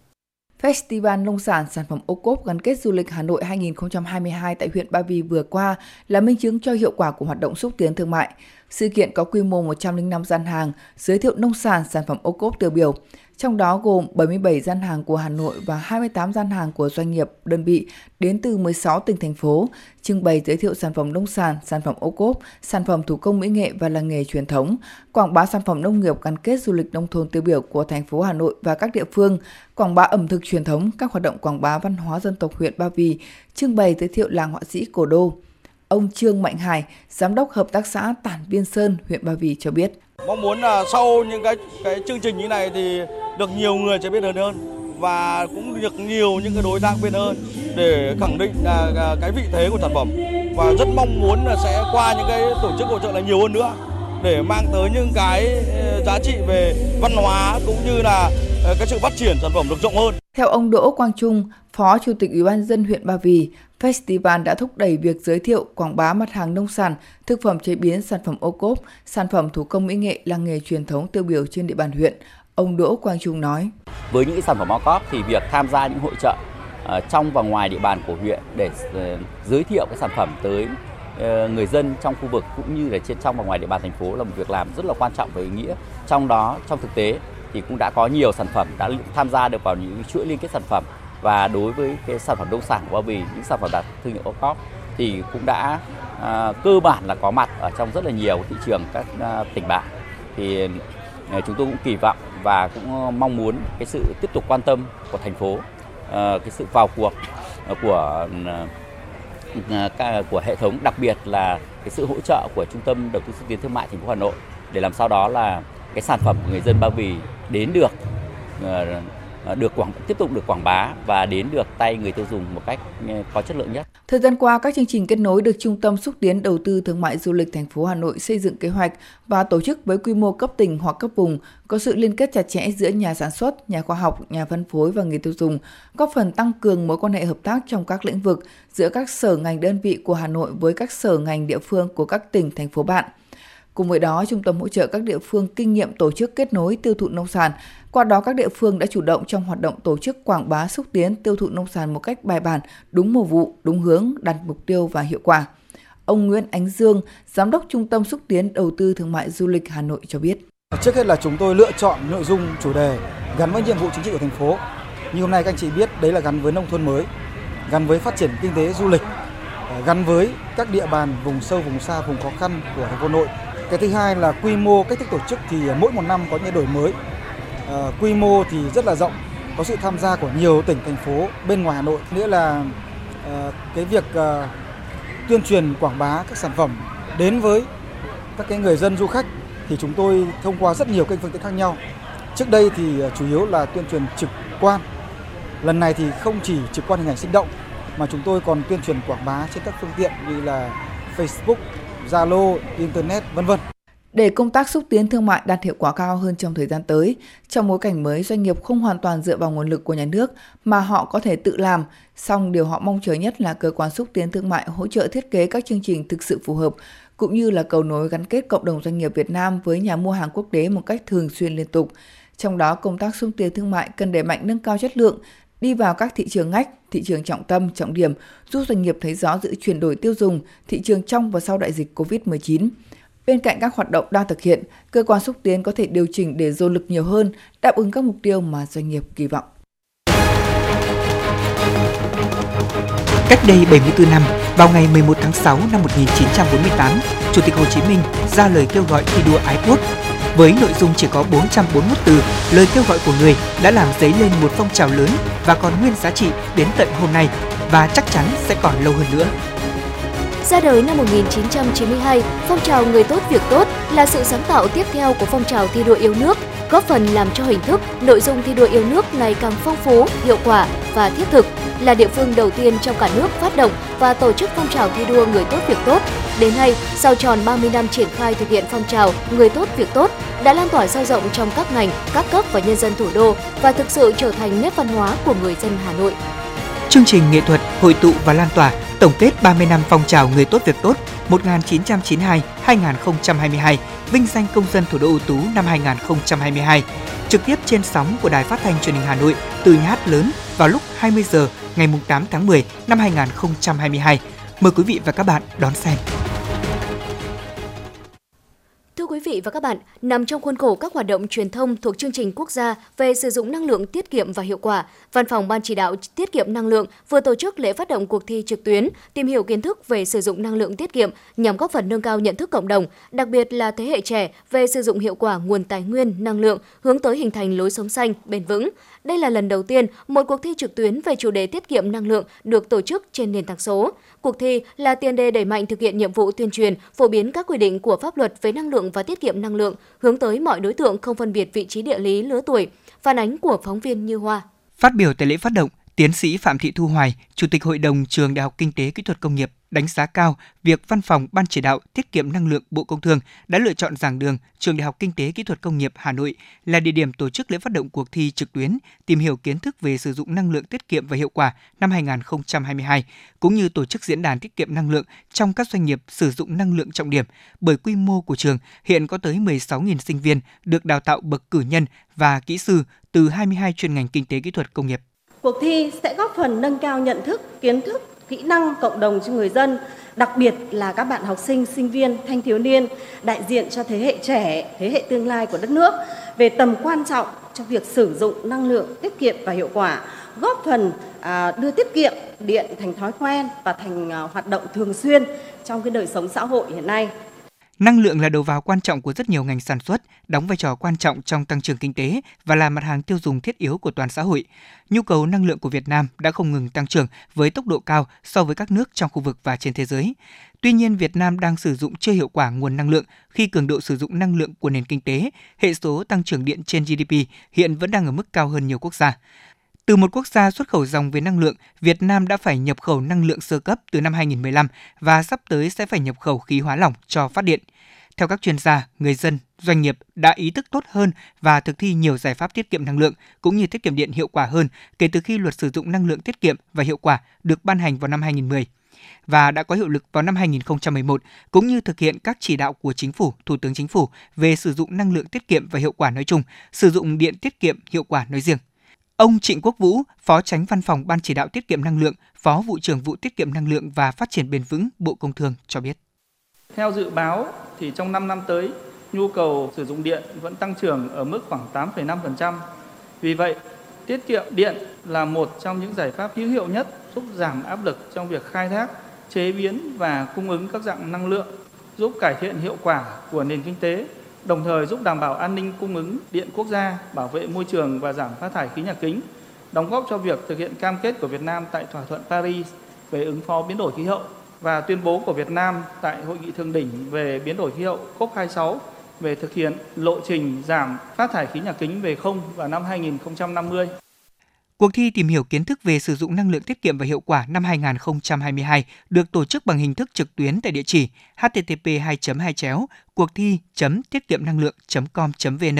S8: Festival nông sản sản phẩm ô cốp gắn kết du lịch Hà Nội 2022 tại huyện Ba Vì vừa qua là minh chứng cho hiệu quả của hoạt động xúc tiến thương mại. Sự kiện có quy mô 105 gian hàng, giới thiệu nông sản sản phẩm ô cốp tiêu biểu trong đó gồm 77 gian hàng của Hà Nội và 28 gian hàng của doanh nghiệp, đơn vị đến từ 16 tỉnh thành phố, trưng bày giới thiệu sản phẩm nông sản, sản phẩm ô cốp, sản phẩm thủ công mỹ nghệ và làng nghề truyền thống, quảng bá sản phẩm nông nghiệp gắn kết du lịch nông thôn tiêu biểu của thành phố Hà Nội và các địa phương, quảng bá ẩm thực truyền thống, các hoạt động quảng bá văn hóa dân tộc huyện Ba Vì, trưng bày giới thiệu làng họa sĩ cổ đô. Ông Trương Mạnh Hải, Giám đốc Hợp tác xã Tản Biên Sơn, huyện Ba Vì cho biết.
S9: Mong muốn là sau những cái cái chương trình như này thì được nhiều người sẽ biết hơn hơn và cũng được nhiều những cái đối tác biết hơn để khẳng định là cái vị thế của sản phẩm và rất mong muốn là sẽ qua những cái tổ chức hỗ trợ là nhiều hơn nữa để mang tới những cái ờ, giá trị về văn hóa cũng như là ờ, cái sự phát triển sản phẩm được rộng hơn.
S8: Theo ông Đỗ Quang Trung, Phó Chủ tịch Ủy ban dân huyện Ba Vì, Festival đã thúc đẩy việc giới thiệu, quảng bá mặt hàng nông sản, thực phẩm chế biến, sản phẩm ô cốp, sản phẩm thủ công mỹ nghệ làng nghề truyền thống tiêu biểu trên địa bàn huyện. Ông Đỗ Quang Trung nói.
S10: Với những sản phẩm ô cốp thì việc tham gia những hội trợ ờ, trong và ngoài địa bàn của huyện để ờ, giới thiệu các sản phẩm tới ờ, người dân trong khu vực cũng như là trên trong và ngoài địa bàn thành phố là một việc làm rất là quan trọng và ý nghĩa. Trong đó, trong thực tế thì cũng đã có nhiều sản phẩm đã tham gia được vào những chuỗi liên kết sản phẩm và đối với cái sản phẩm nông sản của Ba Vì những sản phẩm đạt thương hiệu ô thì cũng đã à, cơ bản là có mặt ở trong rất là nhiều thị trường các à, tỉnh bạn. Thì à, chúng tôi cũng kỳ vọng và cũng mong muốn cái sự tiếp tục quan tâm của thành phố à, cái sự vào cuộc của à, à của hệ thống đặc biệt là cái sự hỗ trợ của trung tâm đầu tư xúc tiến thương mại thành phố Hà Nội để làm sao đó là cái sản phẩm của người dân Ba Vì đến được ờ, Ờ, được quảng tiếp tục được quảng bá và đến được tay người tiêu dùng một cách ờ, có chất lượng nhất.
S8: Thời gian qua, các chương trình kết nối được Trung tâm xúc tiến đầu tư thương mại du lịch thành phố Hà Nội xây dựng kế hoạch và tổ chức với quy mô cấp tỉnh hoặc cấp vùng, có sự liên kết chặt chẽ giữa nhà sản xuất, nhà khoa học, nhà phân phối và người tiêu dùng, góp phần tăng cường mối quan hệ hợp tác trong các lĩnh vực giữa các sở ngành đơn vị của Hà Nội với các sở ngành địa phương của các tỉnh thành phố bạn. Cùng với đó, trung tâm hỗ trợ các địa phương kinh nghiệm tổ chức kết nối tiêu thụ nông sản. Qua đó, các địa phương đã chủ động trong hoạt động tổ chức quảng bá xúc tiến tiêu thụ nông sản một cách bài bản, đúng mùa vụ, đúng hướng, đặt mục tiêu và hiệu quả. Ông Nguyễn Ánh Dương, Giám đốc Trung tâm xúc tiến đầu tư thương mại du lịch Hà Nội cho biết.
S11: Trước hết là chúng tôi lựa chọn nội dung chủ đề gắn với nhiệm vụ chính trị của thành phố. Như hôm nay các anh chị biết đấy là gắn với nông thôn mới, gắn với phát triển kinh tế du lịch, gắn với các địa bàn vùng sâu, vùng xa, vùng khó khăn của thành phố hà Nội cái thứ hai là quy mô cách thức tổ chức thì mỗi một năm có những đổi mới. Ờ, quy mô thì rất là rộng, có sự tham gia của nhiều tỉnh thành phố bên ngoài Hà Nội. Nghĩa là ờ, cái việc ờ, tuyên truyền quảng bá các sản phẩm đến với các cái người dân du khách thì chúng tôi thông qua rất nhiều kênh phương tiện khác nhau. Trước đây thì chủ yếu là tuyên truyền trực quan. Lần này thì không chỉ trực quan hình ảnh sinh động mà chúng tôi còn tuyên truyền quảng bá trên các phương tiện như là Facebook, Zalo, Internet, vân vân.
S8: Để công tác xúc tiến thương mại đạt hiệu quả cao hơn trong thời gian tới, trong bối cảnh mới doanh nghiệp không hoàn toàn dựa vào nguồn lực của nhà nước mà họ có thể tự làm, song điều họ mong chờ nhất là cơ quan xúc tiến thương mại hỗ trợ thiết kế các chương trình thực sự phù hợp, cũng như là cầu nối gắn kết cộng đồng doanh nghiệp Việt Nam với nhà mua hàng quốc tế một cách thường xuyên liên tục. Trong đó, công tác xúc tiến thương mại cần đẩy mạnh nâng cao chất lượng, đi vào các thị trường ngách, thị trường trọng tâm, trọng điểm, giúp doanh nghiệp thấy rõ sự chuyển đổi tiêu dùng, thị trường trong và sau đại dịch COVID-19. Bên cạnh các hoạt động đang thực hiện, cơ quan xúc tiến có thể điều chỉnh để dồn lực nhiều hơn, đáp ứng các mục tiêu mà doanh nghiệp kỳ vọng.
S3: Cách đây 74 năm, vào ngày 11 tháng 6 năm 1948, Chủ tịch Hồ Chí Minh ra lời kêu gọi thi đua ái quốc. Với nội dung chỉ có 441 từ, lời kêu gọi của người đã làm dấy lên một phong trào lớn và còn nguyên giá trị đến tận hôm nay và chắc chắn sẽ còn lâu hơn nữa.
S4: Ra đời năm 1992, phong trào Người tốt việc tốt là sự sáng tạo tiếp theo của phong trào thi đua yêu nước, góp phần làm cho hình thức, nội dung thi đua yêu nước ngày càng phong phú, hiệu quả và thiết thực, là địa phương đầu tiên trong cả nước phát động và tổ chức phong trào thi đua Người tốt việc tốt. Đến nay, sau tròn 30 năm triển khai thực hiện phong trào Người tốt việc tốt đã lan tỏa sâu rộng trong các ngành, các cấp và nhân dân thủ đô và thực sự trở thành nét văn hóa của người dân Hà Nội.
S3: Chương trình nghệ thuật hội tụ và lan tỏa tổng kết 30 năm phong trào người tốt việc tốt 1992-2022, vinh danh công dân thủ đô ưu tú năm 2022, trực tiếp trên sóng của Đài Phát thanh Truyền hình Hà Nội từ nhà hát lớn vào lúc 20 giờ ngày 8 tháng 10 năm 2022. Mời quý vị và các bạn đón xem
S4: vị và các bạn, nằm trong khuôn khổ các hoạt động truyền thông thuộc chương trình quốc gia về sử dụng năng lượng tiết kiệm và hiệu quả, Văn phòng Ban chỉ đạo tiết kiệm năng lượng vừa tổ chức lễ phát động cuộc thi trực tuyến tìm hiểu kiến thức về sử dụng năng lượng tiết kiệm nhằm góp phần nâng cao nhận thức cộng đồng, đặc biệt là thế hệ trẻ về sử dụng hiệu quả nguồn tài nguyên năng lượng hướng tới hình thành lối sống xanh bền vững. Đây là lần đầu tiên một cuộc thi trực tuyến về chủ đề tiết kiệm năng lượng được tổ chức trên nền tảng số. Cuộc thi là tiền đề đẩy mạnh thực hiện nhiệm vụ tuyên truyền, phổ biến các quy định của pháp luật về năng lượng và tiết kiệm năng lượng, hướng tới mọi đối tượng không phân biệt vị trí địa lý, lứa tuổi. Phản ánh của phóng viên Như Hoa.
S3: Phát biểu tại lễ phát động, Tiến sĩ Phạm Thị Thu Hoài, Chủ tịch Hội đồng Trường Đại học Kinh tế Kỹ thuật Công nghiệp đánh giá cao việc Văn phòng Ban chỉ đạo tiết kiệm năng lượng Bộ Công Thương đã lựa chọn giảng đường Trường Đại học Kinh tế Kỹ thuật Công nghiệp Hà Nội là địa điểm tổ chức lễ phát động cuộc thi trực tuyến tìm hiểu kiến thức về sử dụng năng lượng tiết kiệm và hiệu quả năm 2022, cũng như tổ chức diễn đàn tiết kiệm năng lượng trong các doanh nghiệp sử dụng năng lượng trọng điểm. Bởi quy mô của trường hiện có tới 16.000 sinh viên được đào tạo bậc cử nhân và kỹ sư từ 22 chuyên ngành kinh tế kỹ thuật công nghiệp.
S12: Cuộc thi sẽ góp phần nâng cao nhận thức, kiến thức kỹ năng cộng đồng cho người dân, đặc biệt là các bạn học sinh, sinh viên, thanh thiếu niên đại diện cho thế hệ trẻ, thế hệ tương lai của đất nước về tầm quan trọng trong việc sử dụng năng lượng tiết kiệm và hiệu quả, góp phần à, đưa tiết kiệm điện thành thói quen và thành à, hoạt động thường xuyên trong cái đời sống xã hội hiện nay.
S3: Năng lượng là đầu vào quan trọng của rất nhiều ngành sản xuất, đóng vai trò quan trọng trong tăng trưởng kinh tế và là mặt hàng tiêu dùng thiết yếu của toàn xã hội. Nhu cầu năng lượng của Việt Nam đã không ngừng tăng trưởng với tốc độ cao so với các nước trong khu vực và trên thế giới. Tuy nhiên, Việt Nam đang sử dụng chưa hiệu quả nguồn năng lượng khi cường độ sử dụng năng lượng của nền kinh tế, hệ số tăng trưởng điện trên GDP hiện vẫn đang ở mức cao hơn nhiều quốc gia. Từ một quốc gia xuất khẩu dòng về năng lượng, Việt Nam đã phải nhập khẩu năng lượng sơ cấp từ năm 2015 và sắp tới sẽ phải nhập khẩu khí hóa lỏng cho phát điện. Theo các chuyên gia, người dân, doanh nghiệp đã ý thức tốt hơn và thực thi nhiều giải pháp tiết kiệm năng lượng cũng như tiết kiệm điện hiệu quả hơn kể từ khi luật sử dụng năng lượng tiết kiệm và hiệu quả được ban hành vào năm 2010 và đã có hiệu lực vào năm 2011 cũng như thực hiện các chỉ đạo của chính phủ, thủ tướng chính phủ về sử dụng năng lượng tiết kiệm và hiệu quả nói chung, sử dụng điện tiết kiệm hiệu quả nói riêng. Ông Trịnh Quốc Vũ, Phó Tránh Văn phòng Ban Chỉ đạo Tiết kiệm Năng lượng, Phó Vụ trưởng Vụ Tiết kiệm Năng lượng và Phát triển Bền vững Bộ Công Thương cho biết.
S13: Theo dự báo thì trong 5 năm tới, nhu cầu sử dụng điện vẫn tăng trưởng ở mức khoảng 8,5%. Vì vậy, tiết kiệm điện là một trong những giải pháp hữu hiệu nhất giúp giảm áp lực trong việc khai thác, chế biến và cung ứng các dạng năng lượng, giúp cải thiện hiệu quả của nền kinh tế đồng thời giúp đảm bảo an ninh cung ứng điện quốc gia, bảo vệ môi trường và giảm phát thải khí nhà kính, đóng góp cho việc thực hiện cam kết của Việt Nam tại thỏa thuận Paris về ứng phó biến đổi khí hậu và tuyên bố của Việt Nam tại hội nghị thượng đỉnh về biến đổi khí hậu COP26 về thực hiện lộ trình giảm phát thải khí nhà kính về không vào năm 2050.
S3: Cuộc thi tìm hiểu kiến thức về sử dụng năng lượng tiết kiệm và hiệu quả năm 2022 được tổ chức bằng hình thức trực tuyến tại địa chỉ http 2 2 chéo cuộc thi tiết kiệm năng lượng com vn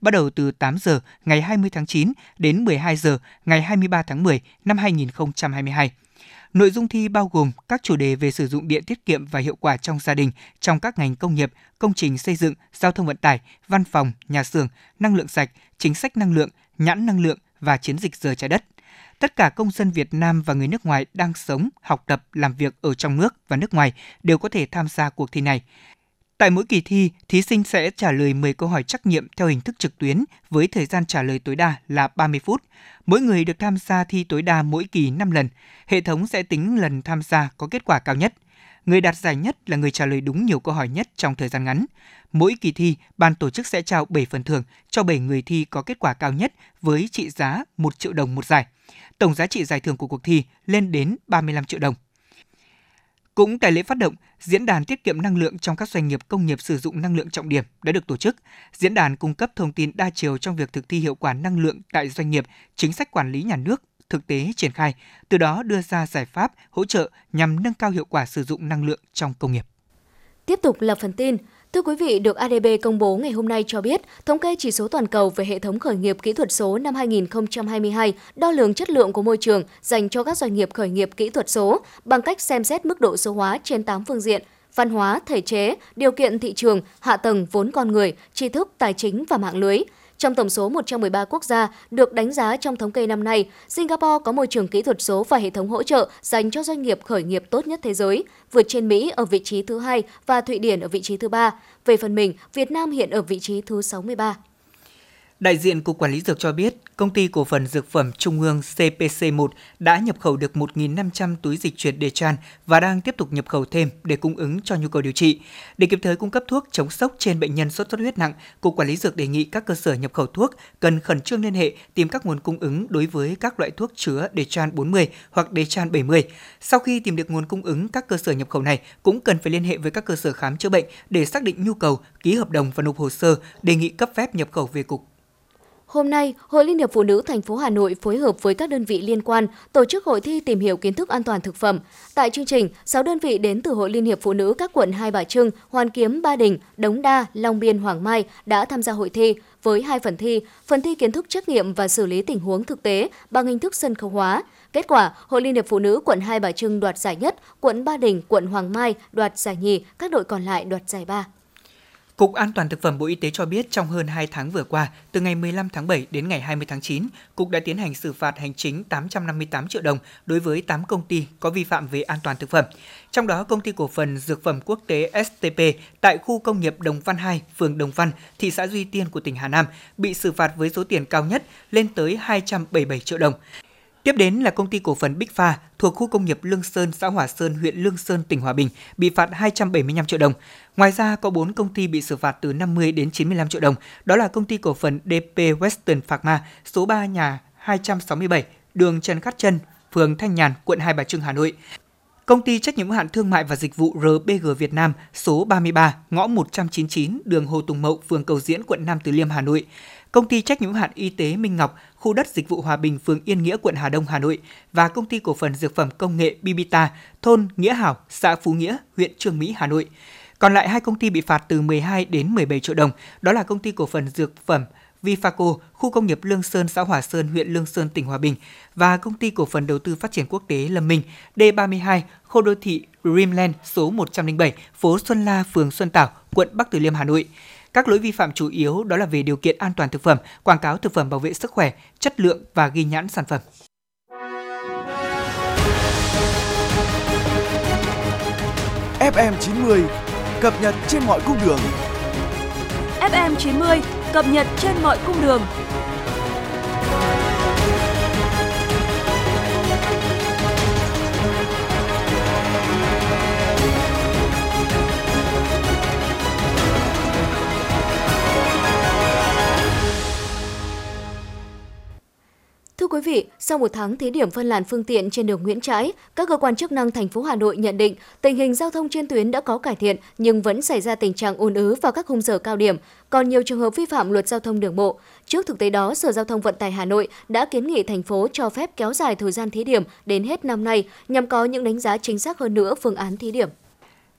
S3: bắt đầu từ 8 giờ ngày 20 tháng 9 đến 12 giờ ngày 23 tháng 10 năm 2022. Nội dung thi bao gồm các chủ đề về sử dụng điện tiết kiệm và hiệu quả trong gia đình, trong các ngành công nghiệp, công trình xây dựng, giao thông vận tải, văn phòng, nhà xưởng, năng lượng sạch, chính sách năng lượng, nhãn năng lượng và chiến dịch giờ trái đất. tất cả công dân Việt Nam và người nước ngoài đang sống, học tập, làm việc ở trong nước và nước ngoài đều có thể tham gia cuộc thi này. Tại mỗi kỳ thi, thí sinh sẽ trả lời 10 câu hỏi trắc nghiệm theo hình thức trực tuyến với thời gian trả lời tối đa là 30 phút. Mỗi người được tham gia thi tối đa mỗi kỳ 5 lần. Hệ thống sẽ tính lần tham gia có kết quả cao nhất. Người đạt giải nhất là người trả lời đúng nhiều câu hỏi nhất trong thời gian ngắn. Mỗi kỳ thi, ban tổ chức sẽ trao 7 phần thưởng cho 7 người thi có kết quả cao nhất với trị giá 1 triệu đồng một giải. Tổng giá trị giải thưởng của cuộc thi lên đến 35 triệu đồng. Cũng tại lễ phát động, diễn đàn tiết kiệm năng lượng trong các doanh nghiệp công nghiệp sử dụng năng lượng trọng điểm đã được tổ chức. Diễn đàn cung cấp thông tin đa chiều trong việc thực thi hiệu quả năng lượng tại doanh nghiệp, chính sách quản lý nhà nước thực tế triển khai, từ đó đưa ra giải pháp hỗ trợ nhằm nâng cao hiệu quả sử dụng năng lượng trong công nghiệp.
S4: Tiếp tục là phần tin. Thưa quý vị, được ADB công bố ngày hôm nay cho biết, thống kê chỉ số toàn cầu về hệ thống khởi nghiệp kỹ thuật số năm 2022 đo lường chất lượng của môi trường dành cho các doanh nghiệp khởi nghiệp kỹ thuật số bằng cách xem xét mức độ số hóa trên 8 phương diện văn hóa, thể chế, điều kiện thị trường, hạ tầng, vốn con người, tri thức, tài chính và mạng lưới. Trong tổng số 113 quốc gia được đánh giá trong thống kê năm nay, Singapore có môi trường kỹ thuật số và hệ thống hỗ trợ dành cho doanh nghiệp khởi nghiệp tốt nhất thế giới, vượt trên Mỹ ở vị trí thứ hai và Thụy Điển ở vị trí thứ ba. Về phần mình, Việt Nam hiện ở vị trí thứ 63.
S3: Đại diện Cục Quản lý Dược cho biết, Công ty Cổ phần Dược phẩm Trung ương CPC1 đã nhập khẩu được 1.500 túi dịch chuyển tràn và đang tiếp tục nhập khẩu thêm để cung ứng cho nhu cầu điều trị. Để kịp thời cung cấp thuốc chống sốc trên bệnh nhân sốt xuất huyết nặng, Cục Quản lý Dược đề nghị các cơ sở nhập khẩu thuốc cần khẩn trương liên hệ tìm các nguồn cung ứng đối với các loại thuốc chứa Dechan 40 hoặc Dechan 70. Sau khi tìm được nguồn cung ứng, các cơ sở nhập khẩu này cũng cần phải liên hệ với các cơ sở khám chữa bệnh để xác định nhu cầu, ký hợp đồng và nộp hồ sơ đề nghị cấp phép nhập khẩu về cục.
S4: Hôm nay, Hội Liên hiệp Phụ nữ thành phố Hà Nội phối hợp với các đơn vị liên quan tổ chức hội thi tìm hiểu kiến thức an toàn thực phẩm. Tại chương trình, 6 đơn vị đến từ Hội Liên hiệp Phụ nữ các quận Hai Bà Trưng, Hoàn Kiếm, Ba Đình, Đống Đa, Long Biên, Hoàng Mai đã tham gia hội thi với hai phần thi, phần thi kiến thức trắc nghiệm và xử lý tình huống thực tế bằng hình thức sân khấu hóa. Kết quả, Hội Liên hiệp Phụ nữ quận Hai Bà Trưng đoạt giải nhất, quận Ba Đình, quận Hoàng Mai đoạt giải nhì, các đội còn lại đoạt giải ba.
S3: Cục An toàn thực phẩm Bộ Y tế cho biết trong hơn 2 tháng vừa qua, từ ngày 15 tháng 7 đến ngày 20 tháng 9, Cục đã tiến hành xử phạt hành chính 858 triệu đồng đối với 8 công ty có vi phạm về an toàn thực phẩm. Trong đó, công ty cổ phần Dược phẩm Quốc tế STP tại khu công nghiệp Đồng Văn 2, phường Đồng Văn, thị xã Duy Tiên của tỉnh Hà Nam bị xử phạt với số tiền cao nhất lên tới 277 triệu đồng. Tiếp đến là công ty cổ phần Big Pha thuộc khu công nghiệp Lương Sơn, xã Hòa Sơn, huyện Lương Sơn, tỉnh Hòa Bình bị phạt 275 triệu đồng. Ngoài ra có 4 công ty bị xử phạt từ 50 đến 95 triệu đồng, đó là công ty cổ phần DP Western Pharma, số 3 nhà 267, đường Trần Khát Trân, phường Thanh Nhàn, quận Hai Bà Trưng, Hà Nội. Công ty trách nhiệm hữu hạn thương mại và dịch vụ RBG Việt Nam, số 33, ngõ 199, đường Hồ Tùng Mậu, phường Cầu Diễn, quận Nam Từ Liêm, Hà Nội công ty trách nhiệm hữu hạn y tế Minh Ngọc, khu đất dịch vụ Hòa Bình, phường Yên Nghĩa, quận Hà Đông, Hà Nội và công ty cổ phần dược phẩm công nghệ Bibita, thôn Nghĩa Hảo, xã Phú Nghĩa, huyện Trương Mỹ, Hà Nội. Còn lại hai công ty bị phạt từ 12 đến 17 triệu đồng, đó là công ty cổ phần dược phẩm Vifaco, khu công nghiệp Lương Sơn, xã Hòa Sơn, huyện Lương Sơn, tỉnh Hòa Bình và công ty cổ phần đầu tư phát triển quốc tế Lâm Minh, D32, khu đô thị Dreamland số 107, phố Xuân La, phường Xuân Tảo, quận Bắc Từ Liêm, Hà Nội. Các lỗi vi phạm chủ yếu đó là về điều kiện an toàn thực phẩm, quảng cáo thực phẩm bảo vệ sức khỏe, chất lượng và ghi nhãn sản phẩm.
S1: FM 90 cập nhật trên mọi cung đường.
S2: FM 90 cập nhật trên mọi cung đường.
S4: Thưa quý vị, sau một tháng thí điểm phân làn phương tiện trên đường Nguyễn Trãi, các cơ quan chức năng thành phố Hà Nội nhận định tình hình giao thông trên tuyến đã có cải thiện nhưng vẫn xảy ra tình trạng ùn ứ vào các khung giờ cao điểm, còn nhiều trường hợp vi phạm luật giao thông đường bộ. Trước thực tế đó, Sở Giao thông Vận tải Hà Nội đã kiến nghị thành phố cho phép kéo dài thời gian thí điểm đến hết năm nay nhằm có những đánh giá chính xác hơn nữa phương án thí điểm.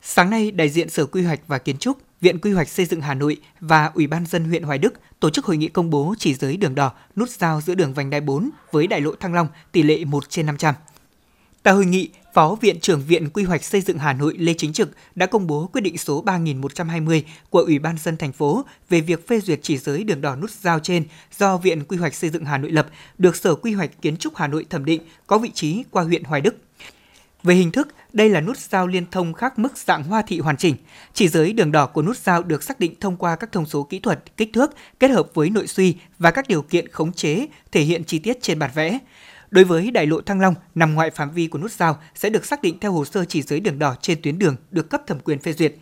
S3: Sáng nay, đại diện Sở Quy hoạch và Kiến trúc, Viện Quy hoạch Xây dựng Hà Nội và Ủy ban dân huyện Hoài Đức tổ chức hội nghị công bố chỉ giới đường đỏ nút giao giữa đường vành đai 4 với đại lộ Thăng Long tỷ lệ 1 trên 500. Tại hội nghị, Phó Viện trưởng Viện Quy hoạch Xây dựng Hà Nội Lê Chính Trực đã công bố quyết định số 3120 của Ủy ban dân thành phố về việc phê duyệt chỉ giới đường đỏ nút giao trên do Viện Quy hoạch Xây dựng Hà Nội lập, được Sở Quy hoạch Kiến trúc Hà Nội thẩm định, có vị trí qua huyện Hoài Đức. Về hình thức, đây là nút giao liên thông khác mức dạng hoa thị hoàn chỉnh. Chỉ giới đường đỏ của nút giao được xác định thông qua các thông số kỹ thuật, kích thước kết hợp với nội suy và các điều kiện khống chế thể hiện chi tiết trên bản vẽ. Đối với đại lộ Thăng Long nằm ngoài phạm vi của nút giao sẽ được xác định theo hồ sơ chỉ giới đường đỏ trên tuyến đường được cấp thẩm quyền phê duyệt.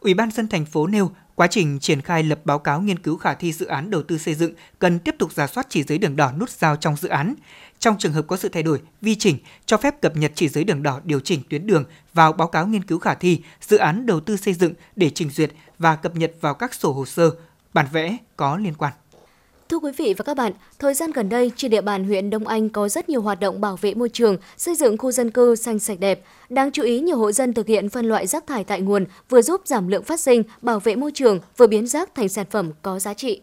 S3: Ủy ban dân thành phố nêu quá trình triển khai lập báo cáo nghiên cứu khả thi dự án đầu tư xây dựng cần tiếp tục giả soát chỉ giới đường đỏ nút giao trong dự án. Trong trường hợp có sự thay đổi, vi chỉnh, cho phép cập nhật chỉ giới đường đỏ điều chỉnh tuyến đường vào báo cáo nghiên cứu khả thi, dự án đầu tư xây dựng để trình duyệt và cập nhật vào các sổ hồ sơ, bản vẽ có liên quan.
S4: Thưa quý vị và các bạn, thời gian gần đây trên địa bàn huyện Đông Anh có rất nhiều hoạt động bảo vệ môi trường, xây dựng khu dân cư xanh sạch đẹp. Đáng chú ý nhiều hộ dân thực hiện phân loại rác thải tại nguồn, vừa giúp giảm lượng phát sinh, bảo vệ môi trường, vừa biến rác thành sản phẩm có giá trị.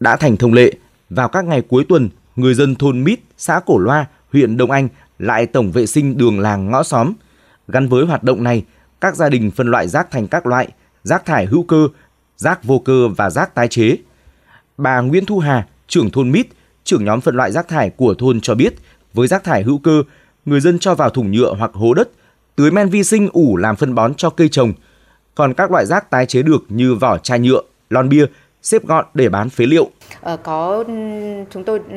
S14: Đã thành thông lệ, vào các ngày cuối tuần, người dân thôn Mít, xã Cổ Loa, huyện Đông Anh lại tổng vệ sinh đường làng ngõ xóm. Gắn với hoạt động này, các gia đình phân loại rác thành các loại, rác thải hữu cơ, rác vô cơ và rác tái chế – Bà Nguyễn Thu Hà, trưởng thôn Mít, trưởng nhóm phân loại rác thải của thôn cho biết, với rác thải hữu cơ, người dân cho vào thùng nhựa hoặc hố đất, tưới men vi sinh ủ làm phân bón cho cây trồng. Còn các loại rác tái chế được như vỏ chai nhựa, lon bia, xếp gọn để bán phế liệu.
S15: Ờ, có chúng tôi ừ,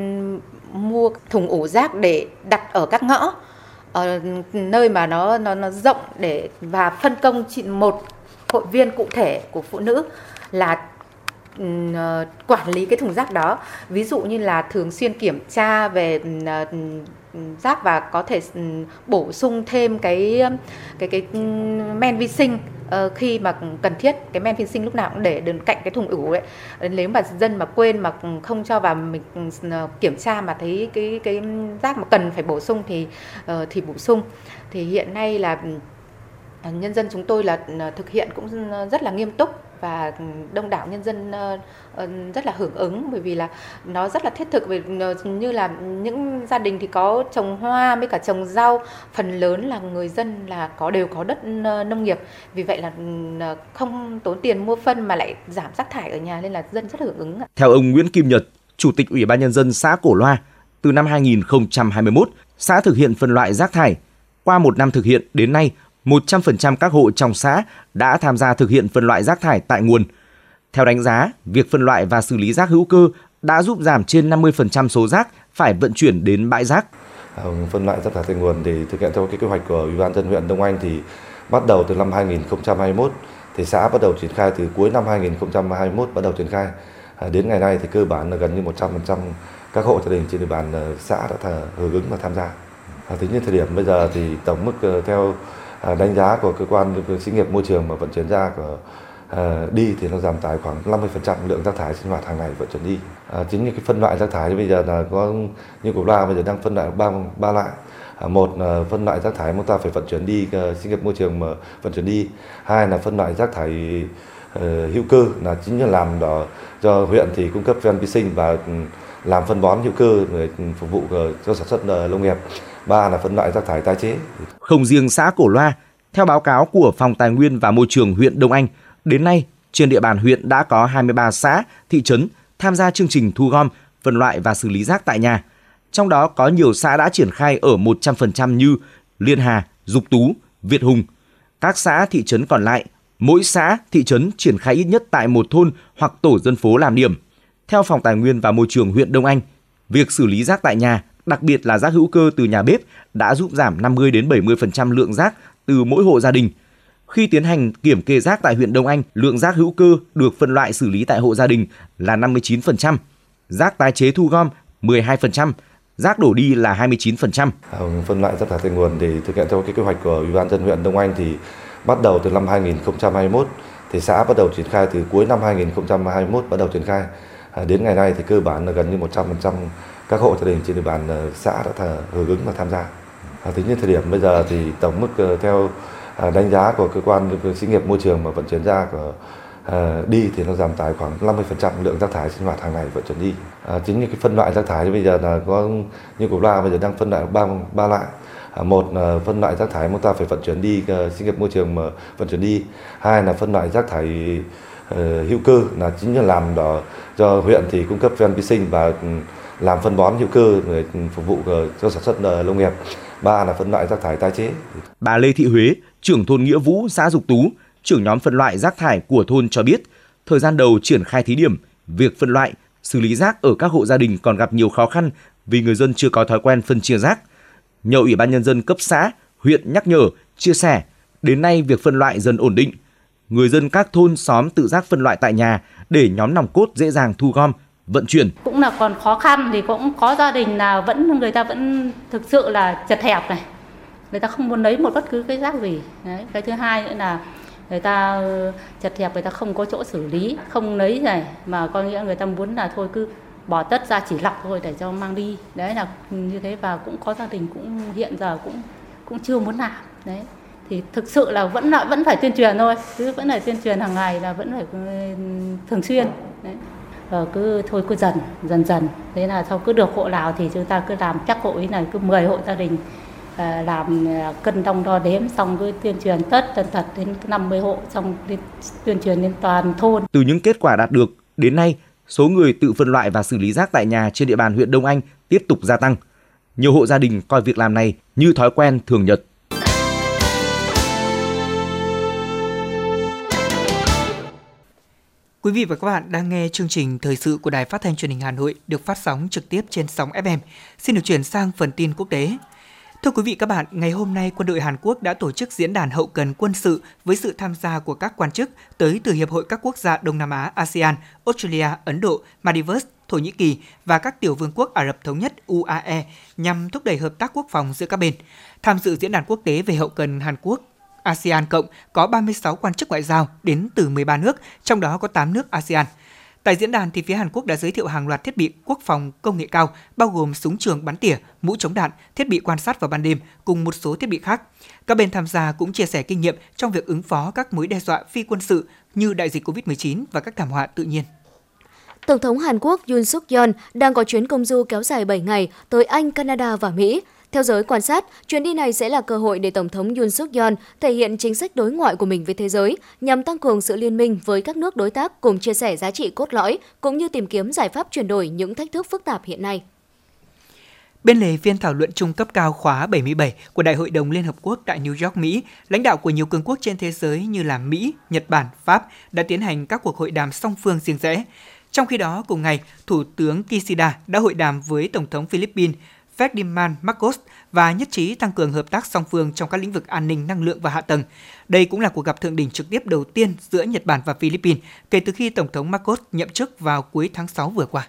S15: mua thùng ủ rác để đặt ở các ngõ ở nơi mà nó nó nó rộng để và phân công chị một hội viên cụ thể của phụ nữ là Ừ, ờ, quản lý cái thùng rác đó. Ví dụ như là thường xuyên kiểm tra về ừ, ờ, ừ, rác và có thể bổ sung thêm cái cái cái men vi sinh ờ, khi mà cần thiết. Cái men vi sinh lúc nào cũng để bên cạnh cái thùng ủ ấy. Nếu mà dân mà quên mà không cho vào mình kiểm tra mà thấy cái cái rác mà cần phải bổ sung thì thì bổ sung. Thì hiện nay là nhân dân chúng tôi là thực hiện cũng rất là nghiêm túc và đông đảo nhân dân ờ, ờ, rất là hưởng ứng, bởi vì là nó rất là thiết thực về ờ, như là những gia đình thì có trồng hoa với cả trồng rau, phần lớn là người dân là có, đều có đất nông nghiệp. Vì vậy là không tốn tiền mua phân mà lại giảm rác thải ở nhà nên là dân rất hưởng ứng
S14: theo ông Nguyễn Kim Nhật, chủ tịch ủy ban nhân dân xã Cổ Loa, từ năm 2021 xã thực hiện phân loại rác thải qua một năm thực hiện đến nay 100% các hộ trong xã đã tham gia thực hiện phân loại rác thải tại nguồn. Theo đánh giá, việc phân loại và xử lý rác hữu cơ đã giúp giảm trên 50% số rác phải vận chuyển đến bãi rác.
S16: Ờ, phân loại rác thải tại nguồn thì thực hiện theo cái kế hoạch của Ủy ban dân huyện Đông Anh thì bắt đầu từ năm 2021 thì xã bắt đầu triển khai từ cuối năm 2021 bắt đầu triển khai. À, đến ngày nay thì cơ bản là gần như 100% các hộ gia đình trên địa bàn ờ, xã đã hưởng ứng và tham gia. À, tính đến thời điểm bây giờ thì tổng mức ờ, theo À, đánh giá của cơ quan xí nghiệp môi trường mà vận chuyển ra của à, đi thì nó giảm tải khoảng 50% lượng rác thải sinh hoạt hàng ngày vận chuyển đi. À, chính như cái phân loại rác thải bây giờ là có như của Loa bây giờ đang phân loại ba ba loại. À, một là phân loại rác thải chúng ta phải vận chuyển đi sinh nghiệp môi trường mà vận chuyển đi. Hai là phân loại rác thải uh, hữu cơ là chính là làm đó cho huyện thì cung cấp ven vi sinh và ừ, làm phân bón hữu cơ để phục vụ ờ, cho sản xuất ờ, nông nghiệp ba là phân loại rác thải tái chế.
S14: Không riêng xã Cổ Loa, theo báo cáo của Phòng Tài nguyên và Môi trường huyện Đông Anh, đến nay trên địa bàn huyện đã có 23 xã, thị trấn tham gia chương trình thu gom, phân loại và xử lý rác tại nhà. Trong đó có nhiều xã đã triển khai ở 100% như Liên Hà, Dục Tú, Việt Hùng. Các xã, thị trấn còn lại, mỗi xã, thị trấn triển khai ít nhất tại một thôn hoặc tổ dân phố làm điểm. Theo Phòng Tài nguyên và Môi trường huyện Đông Anh, việc xử lý rác tại nhà đặc biệt là rác hữu cơ từ nhà bếp đã giúp giảm 50 đến 70% lượng rác từ mỗi hộ gia đình. Khi tiến hành kiểm kê rác tại huyện Đông Anh, lượng rác hữu cơ được phân loại xử lý tại hộ gia đình là 59%, rác tái chế thu gom 12%, rác đổ đi là 29%.
S16: À, phân loại rác thải tại nguồn thì thực hiện theo cái kế hoạch của Ủy ban dân huyện Đông Anh thì bắt đầu từ năm 2021 thì xã bắt đầu triển khai từ cuối năm 2021 bắt đầu triển khai. À, đến ngày nay thì cơ bản là gần như 100% các hộ gia đình trên địa bàn ờ, xã đã hưởng ứng và tham gia. À, tính đến thời điểm bây giờ thì tổng mức ờ, theo ờ, đánh giá của cơ quan xí nghiệp môi trường mà vận chuyển ra của à, đi thì nó giảm tải khoảng 50% lượng rác thải sinh hoạt hàng ngày vận chuyển đi. À, chính như cái phân loại rác thải bây giờ là có như của Loa bây giờ đang phân loại ba ba loại. À, một là phân loại rác thải chúng ta phải vận chuyển đi sinh nghiệp môi trường mà vận chuyển đi hai là phân loại rác thải uh, hữu cơ là chính là làm đó cho huyện thì cung cấp ven vi sinh và ừ, làm phân bón hữu cơ để phục vụ ờ, cho sản xuất ờ, nông nghiệp. Ba là phân loại rác thải tái chế.
S14: Bà Lê Thị Huế trưởng thôn Nghĩa Vũ xã Dục Tú trưởng nhóm phân loại rác thải của thôn cho biết thời gian đầu triển khai thí điểm việc phân loại xử lý rác ở các hộ gia đình còn gặp nhiều khó khăn vì người dân chưa có thói quen phân chia rác. Nhờ Ủy ban Nhân dân cấp xã, huyện nhắc nhở, chia sẻ, đến nay việc phân loại dần ổn định. Người dân các thôn xóm tự giác phân loại tại nhà để nhóm nòng cốt dễ dàng thu gom, vận chuyển.
S17: Cũng là còn khó khăn thì cũng có gia đình là vẫn người ta vẫn thực sự là chật hẹp này. Người ta không muốn lấy một bất cứ cái rác gì. Đấy. Cái thứ hai nữa là người ta chật hẹp người ta không có chỗ xử lý, không lấy này mà có nghĩa người ta muốn là thôi cứ bỏ tất ra chỉ lọc thôi để cho mang đi đấy là như thế và cũng có gia đình cũng hiện giờ cũng cũng chưa muốn làm đấy thì thực sự là vẫn là vẫn phải tuyên truyền thôi cứ vẫn phải tuyên truyền hàng ngày là vẫn phải ừ, thường xuyên đấy Ờ, cứ thôi cứ dần dần dần thế là sau cứ được hộ nào thì chúng ta cứ làm, chắc hộ ý này cứ 10 hộ gia đình làm à, cân đong đo đếm, xong cứ tuyên truyền tất tần thật đến 50 hộ, xong tuyên truyền đến toàn thôn
S14: từ những kết quả đạt được đến nay, số người tự phân loại và xử lý rác tại nhà trên địa bàn huyện Đông Anh tiếp tục gia tăng. Nhiều hộ gia đình coi việc làm này như thói quen thường nhật.
S3: Quý vị và các bạn đang nghe chương trình thời sự của Đài Phát thanh Truyền hình Hà Nội được phát sóng trực tiếp trên sóng FM. Xin được chuyển sang phần tin quốc tế. Thưa quý vị các bạn, ngày hôm nay quân đội Hàn Quốc đã tổ chức diễn đàn hậu cần quân sự với sự tham gia của các quan chức tới từ Hiệp hội các quốc gia Đông Nam Á ASEAN, Australia, Ấn Độ, Maldives, Thổ Nhĩ Kỳ và các tiểu vương quốc Ả Rập Thống Nhất UAE nhằm thúc đẩy hợp tác quốc phòng giữa các bên. Tham dự diễn đàn quốc tế về hậu cần Hàn Quốc ASEAN Cộng có 36 quan chức ngoại giao đến từ 13 nước, trong đó có 8 nước ASEAN – Tại diễn đàn thì phía Hàn Quốc đã giới thiệu hàng loạt thiết bị quốc phòng công nghệ cao, bao gồm súng trường bắn tỉa, mũ chống đạn, thiết bị quan sát vào ban đêm cùng một số thiết bị khác. Các bên tham gia cũng chia sẻ kinh nghiệm trong việc ứng phó các mối đe dọa phi quân sự như đại dịch COVID-19 và các thảm họa tự nhiên.
S4: Tổng thống Hàn Quốc Yoon suk yeol đang có chuyến công du kéo dài 7 ngày tới Anh, Canada và Mỹ. Theo giới quan sát, chuyến đi này sẽ là cơ hội để Tổng thống Yoon suk yeol thể hiện chính sách đối ngoại của mình với thế giới, nhằm tăng cường sự liên minh với các nước đối tác cùng chia sẻ giá trị cốt lõi, cũng như tìm kiếm giải pháp chuyển đổi những thách thức phức tạp hiện nay.
S3: Bên lề phiên thảo luận trung cấp cao khóa 77 của Đại hội đồng Liên Hợp Quốc tại New York, Mỹ, lãnh đạo của nhiều cường quốc trên thế giới như là Mỹ, Nhật Bản, Pháp đã tiến hành các cuộc hội đàm song phương riêng rẽ. Trong khi đó, cùng ngày, Thủ tướng Kishida đã hội đàm với Tổng thống Philippines Ferdinand Marcos và nhất trí tăng cường hợp tác song phương trong các lĩnh vực an ninh, năng lượng và hạ tầng. Đây cũng là cuộc gặp thượng đỉnh trực tiếp đầu tiên giữa Nhật Bản và Philippines kể từ khi Tổng thống Marcos nhậm chức vào cuối tháng 6 vừa qua.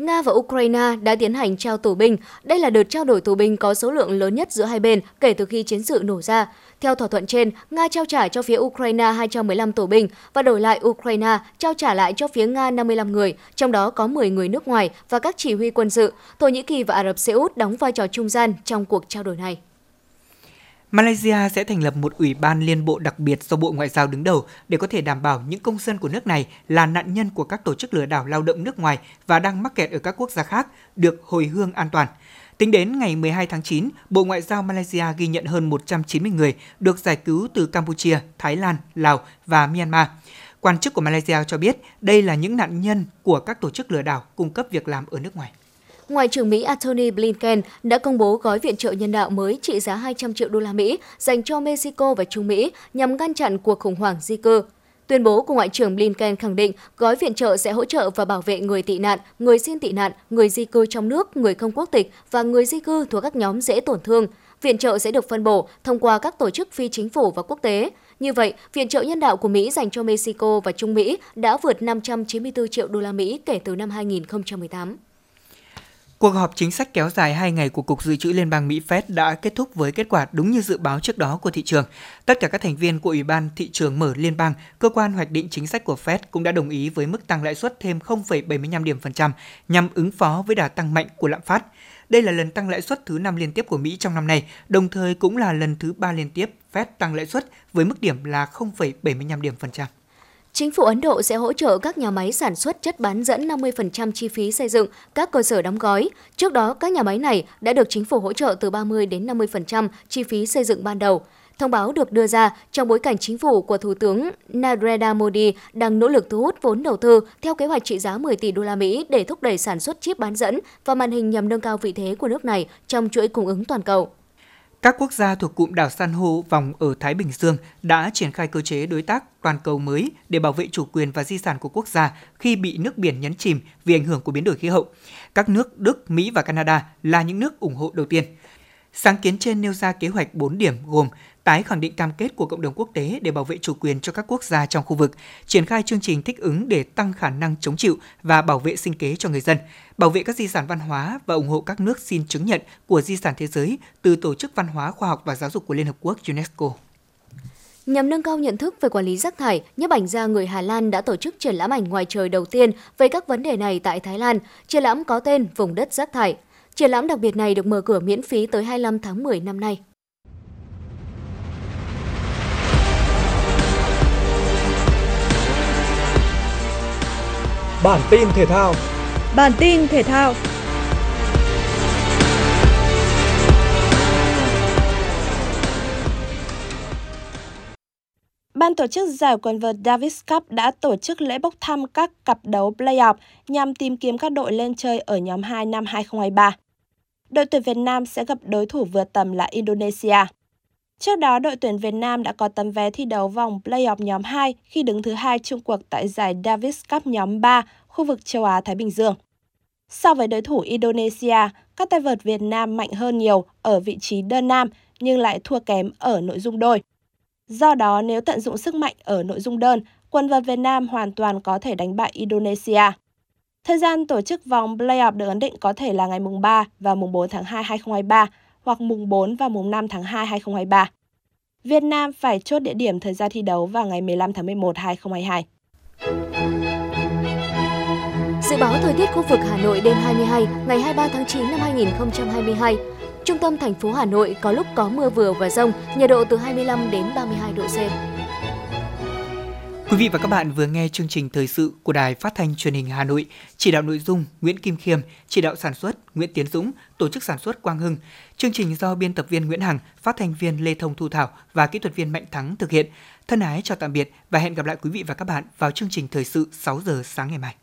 S4: Nga và Ukraine đã tiến hành trao tù binh. Đây là đợt trao đổi tù binh có số lượng lớn nhất giữa hai bên kể từ khi chiến sự nổ ra. Theo thỏa thuận trên, Nga trao trả cho phía Ukraine 215 tù binh và đổi lại Ukraine trao trả lại cho phía Nga 55 người, trong đó có 10 người nước ngoài và các chỉ huy quân sự. Thổ Nhĩ Kỳ và Ả Rập Xê Út đóng vai trò trung gian trong cuộc trao đổi này.
S3: Malaysia sẽ thành lập một ủy ban liên bộ đặc biệt do Bộ Ngoại giao đứng đầu để có thể đảm bảo những công dân của nước này là nạn nhân của các tổ chức lừa đảo lao động nước ngoài và đang mắc kẹt ở các quốc gia khác được hồi hương an toàn. Tính đến ngày 12 tháng 9, Bộ Ngoại giao Malaysia ghi nhận hơn 190 người được giải cứu từ Campuchia, Thái Lan, Lào và Myanmar. Quan chức của Malaysia cho biết đây là những nạn nhân của các tổ chức lừa đảo cung cấp việc làm ở nước ngoài.
S4: Ngoại trưởng Mỹ Antony Blinken đã công bố gói viện trợ nhân đạo mới trị giá 200 triệu đô la Mỹ dành cho Mexico và Trung Mỹ nhằm ngăn chặn cuộc khủng hoảng di cư. Tuyên bố của Ngoại trưởng Blinken khẳng định gói viện trợ sẽ hỗ trợ và bảo vệ người tị nạn, người xin tị nạn, người di cư trong nước, người không quốc tịch và người di cư thuộc các nhóm dễ tổn thương. Viện trợ sẽ được phân bổ thông qua các tổ chức phi chính phủ và quốc tế. Như vậy, viện trợ nhân đạo của Mỹ dành cho Mexico và Trung Mỹ đã vượt 594 triệu đô la Mỹ kể từ năm 2018.
S3: Cuộc họp chính sách kéo dài 2 ngày của Cục Dự trữ Liên bang Mỹ Fed đã kết thúc với kết quả đúng như dự báo trước đó của thị trường. Tất cả các thành viên của Ủy ban Thị trường Mở Liên bang, cơ quan hoạch định chính sách của Fed cũng đã đồng ý với mức tăng lãi suất thêm 0,75 điểm phần trăm nhằm ứng phó với đà tăng mạnh của lạm phát. Đây là lần tăng lãi suất thứ 5 liên tiếp của Mỹ trong năm nay, đồng thời cũng là lần thứ 3 liên tiếp Fed tăng lãi suất với mức điểm là 0,75 điểm phần trăm.
S4: Chính phủ Ấn Độ sẽ hỗ trợ các nhà máy sản xuất chất bán dẫn 50% chi phí xây dựng các cơ sở đóng gói. Trước đó, các nhà máy này đã được chính phủ hỗ trợ từ 30 đến 50% chi phí xây dựng ban đầu. Thông báo được đưa ra trong bối cảnh chính phủ của Thủ tướng Narendra Modi đang nỗ lực thu hút vốn đầu tư theo kế hoạch trị giá 10 tỷ đô la Mỹ để thúc đẩy sản xuất chip bán dẫn và màn hình nhằm nâng cao vị thế của nước này trong chuỗi cung ứng toàn cầu.
S3: Các quốc gia thuộc cụm đảo san hô vòng ở Thái Bình Dương đã triển khai cơ chế đối tác toàn cầu mới để bảo vệ chủ quyền và di sản của quốc gia khi bị nước biển nhấn chìm vì ảnh hưởng của biến đổi khí hậu. Các nước Đức, Mỹ và Canada là những nước ủng hộ đầu tiên. Sáng kiến trên nêu ra kế hoạch 4 điểm gồm tái khẳng định cam kết của cộng đồng quốc tế để bảo vệ chủ quyền cho các quốc gia trong khu vực, triển khai chương trình thích ứng để tăng khả năng chống chịu và bảo vệ sinh kế cho người dân, bảo vệ các di sản văn hóa và ủng hộ các nước xin chứng nhận của di sản thế giới từ Tổ chức Văn hóa, Khoa học và Giáo dục của Liên Hợp Quốc UNESCO.
S4: Nhằm nâng cao nhận thức về quản lý rác thải, nhiếp ảnh gia người Hà Lan đã tổ chức triển lãm ảnh ngoài trời đầu tiên về các vấn đề này tại Thái Lan. Triển lãm có tên Vùng đất rác thải. Triển lãm đặc biệt này được mở cửa miễn phí tới 25 tháng 10 năm nay.
S18: Bản tin thể thao.
S2: Bản tin thể thao. Ban tổ chức giải quần vợt Davis Cup đã tổ chức lễ bốc thăm các cặp đấu playoff nhằm tìm kiếm các đội lên chơi ở nhóm 2 năm 2023. Đội tuyển Việt Nam sẽ gặp đối thủ vượt tầm là Indonesia. Trước đó, đội tuyển Việt Nam đã có tấm vé thi đấu vòng playoff nhóm 2 khi đứng thứ hai chung cuộc tại giải Davis Cup nhóm 3, khu vực châu Á-Thái Bình Dương. So với đối thủ Indonesia, các tay vợt Việt Nam mạnh hơn nhiều ở vị trí đơn nam nhưng lại thua kém ở nội dung đôi. Do đó, nếu tận dụng sức mạnh ở nội dung đơn, quần vợt Việt Nam hoàn toàn có thể đánh bại Indonesia. Thời gian tổ chức vòng playoff được ấn định có thể là ngày mùng 3 và mùng 4 tháng 2 2023 hoặc mùng 4 và mùng 5 tháng 2 2023. Việt Nam phải chốt địa điểm thời gian thi đấu vào ngày 15 tháng 11 2022.
S4: Dự báo thời tiết khu vực Hà Nội đêm 22 ngày 23 tháng 9 năm 2022. Trung tâm thành phố Hà Nội có lúc có mưa vừa và rông, nhiệt độ từ 25 đến 32 độ C.
S3: Quý vị và các bạn vừa nghe chương trình thời sự của Đài Phát thanh Truyền hình Hà Nội, chỉ đạo nội dung Nguyễn Kim Khiêm, chỉ đạo sản xuất Nguyễn Tiến Dũng, tổ chức sản xuất Quang Hưng. Chương trình do biên tập viên Nguyễn Hằng, phát thanh viên Lê Thông Thu Thảo và kỹ thuật viên Mạnh Thắng thực hiện. Thân ái chào tạm biệt và hẹn gặp lại quý vị và các bạn vào chương trình thời sự 6 giờ sáng ngày mai.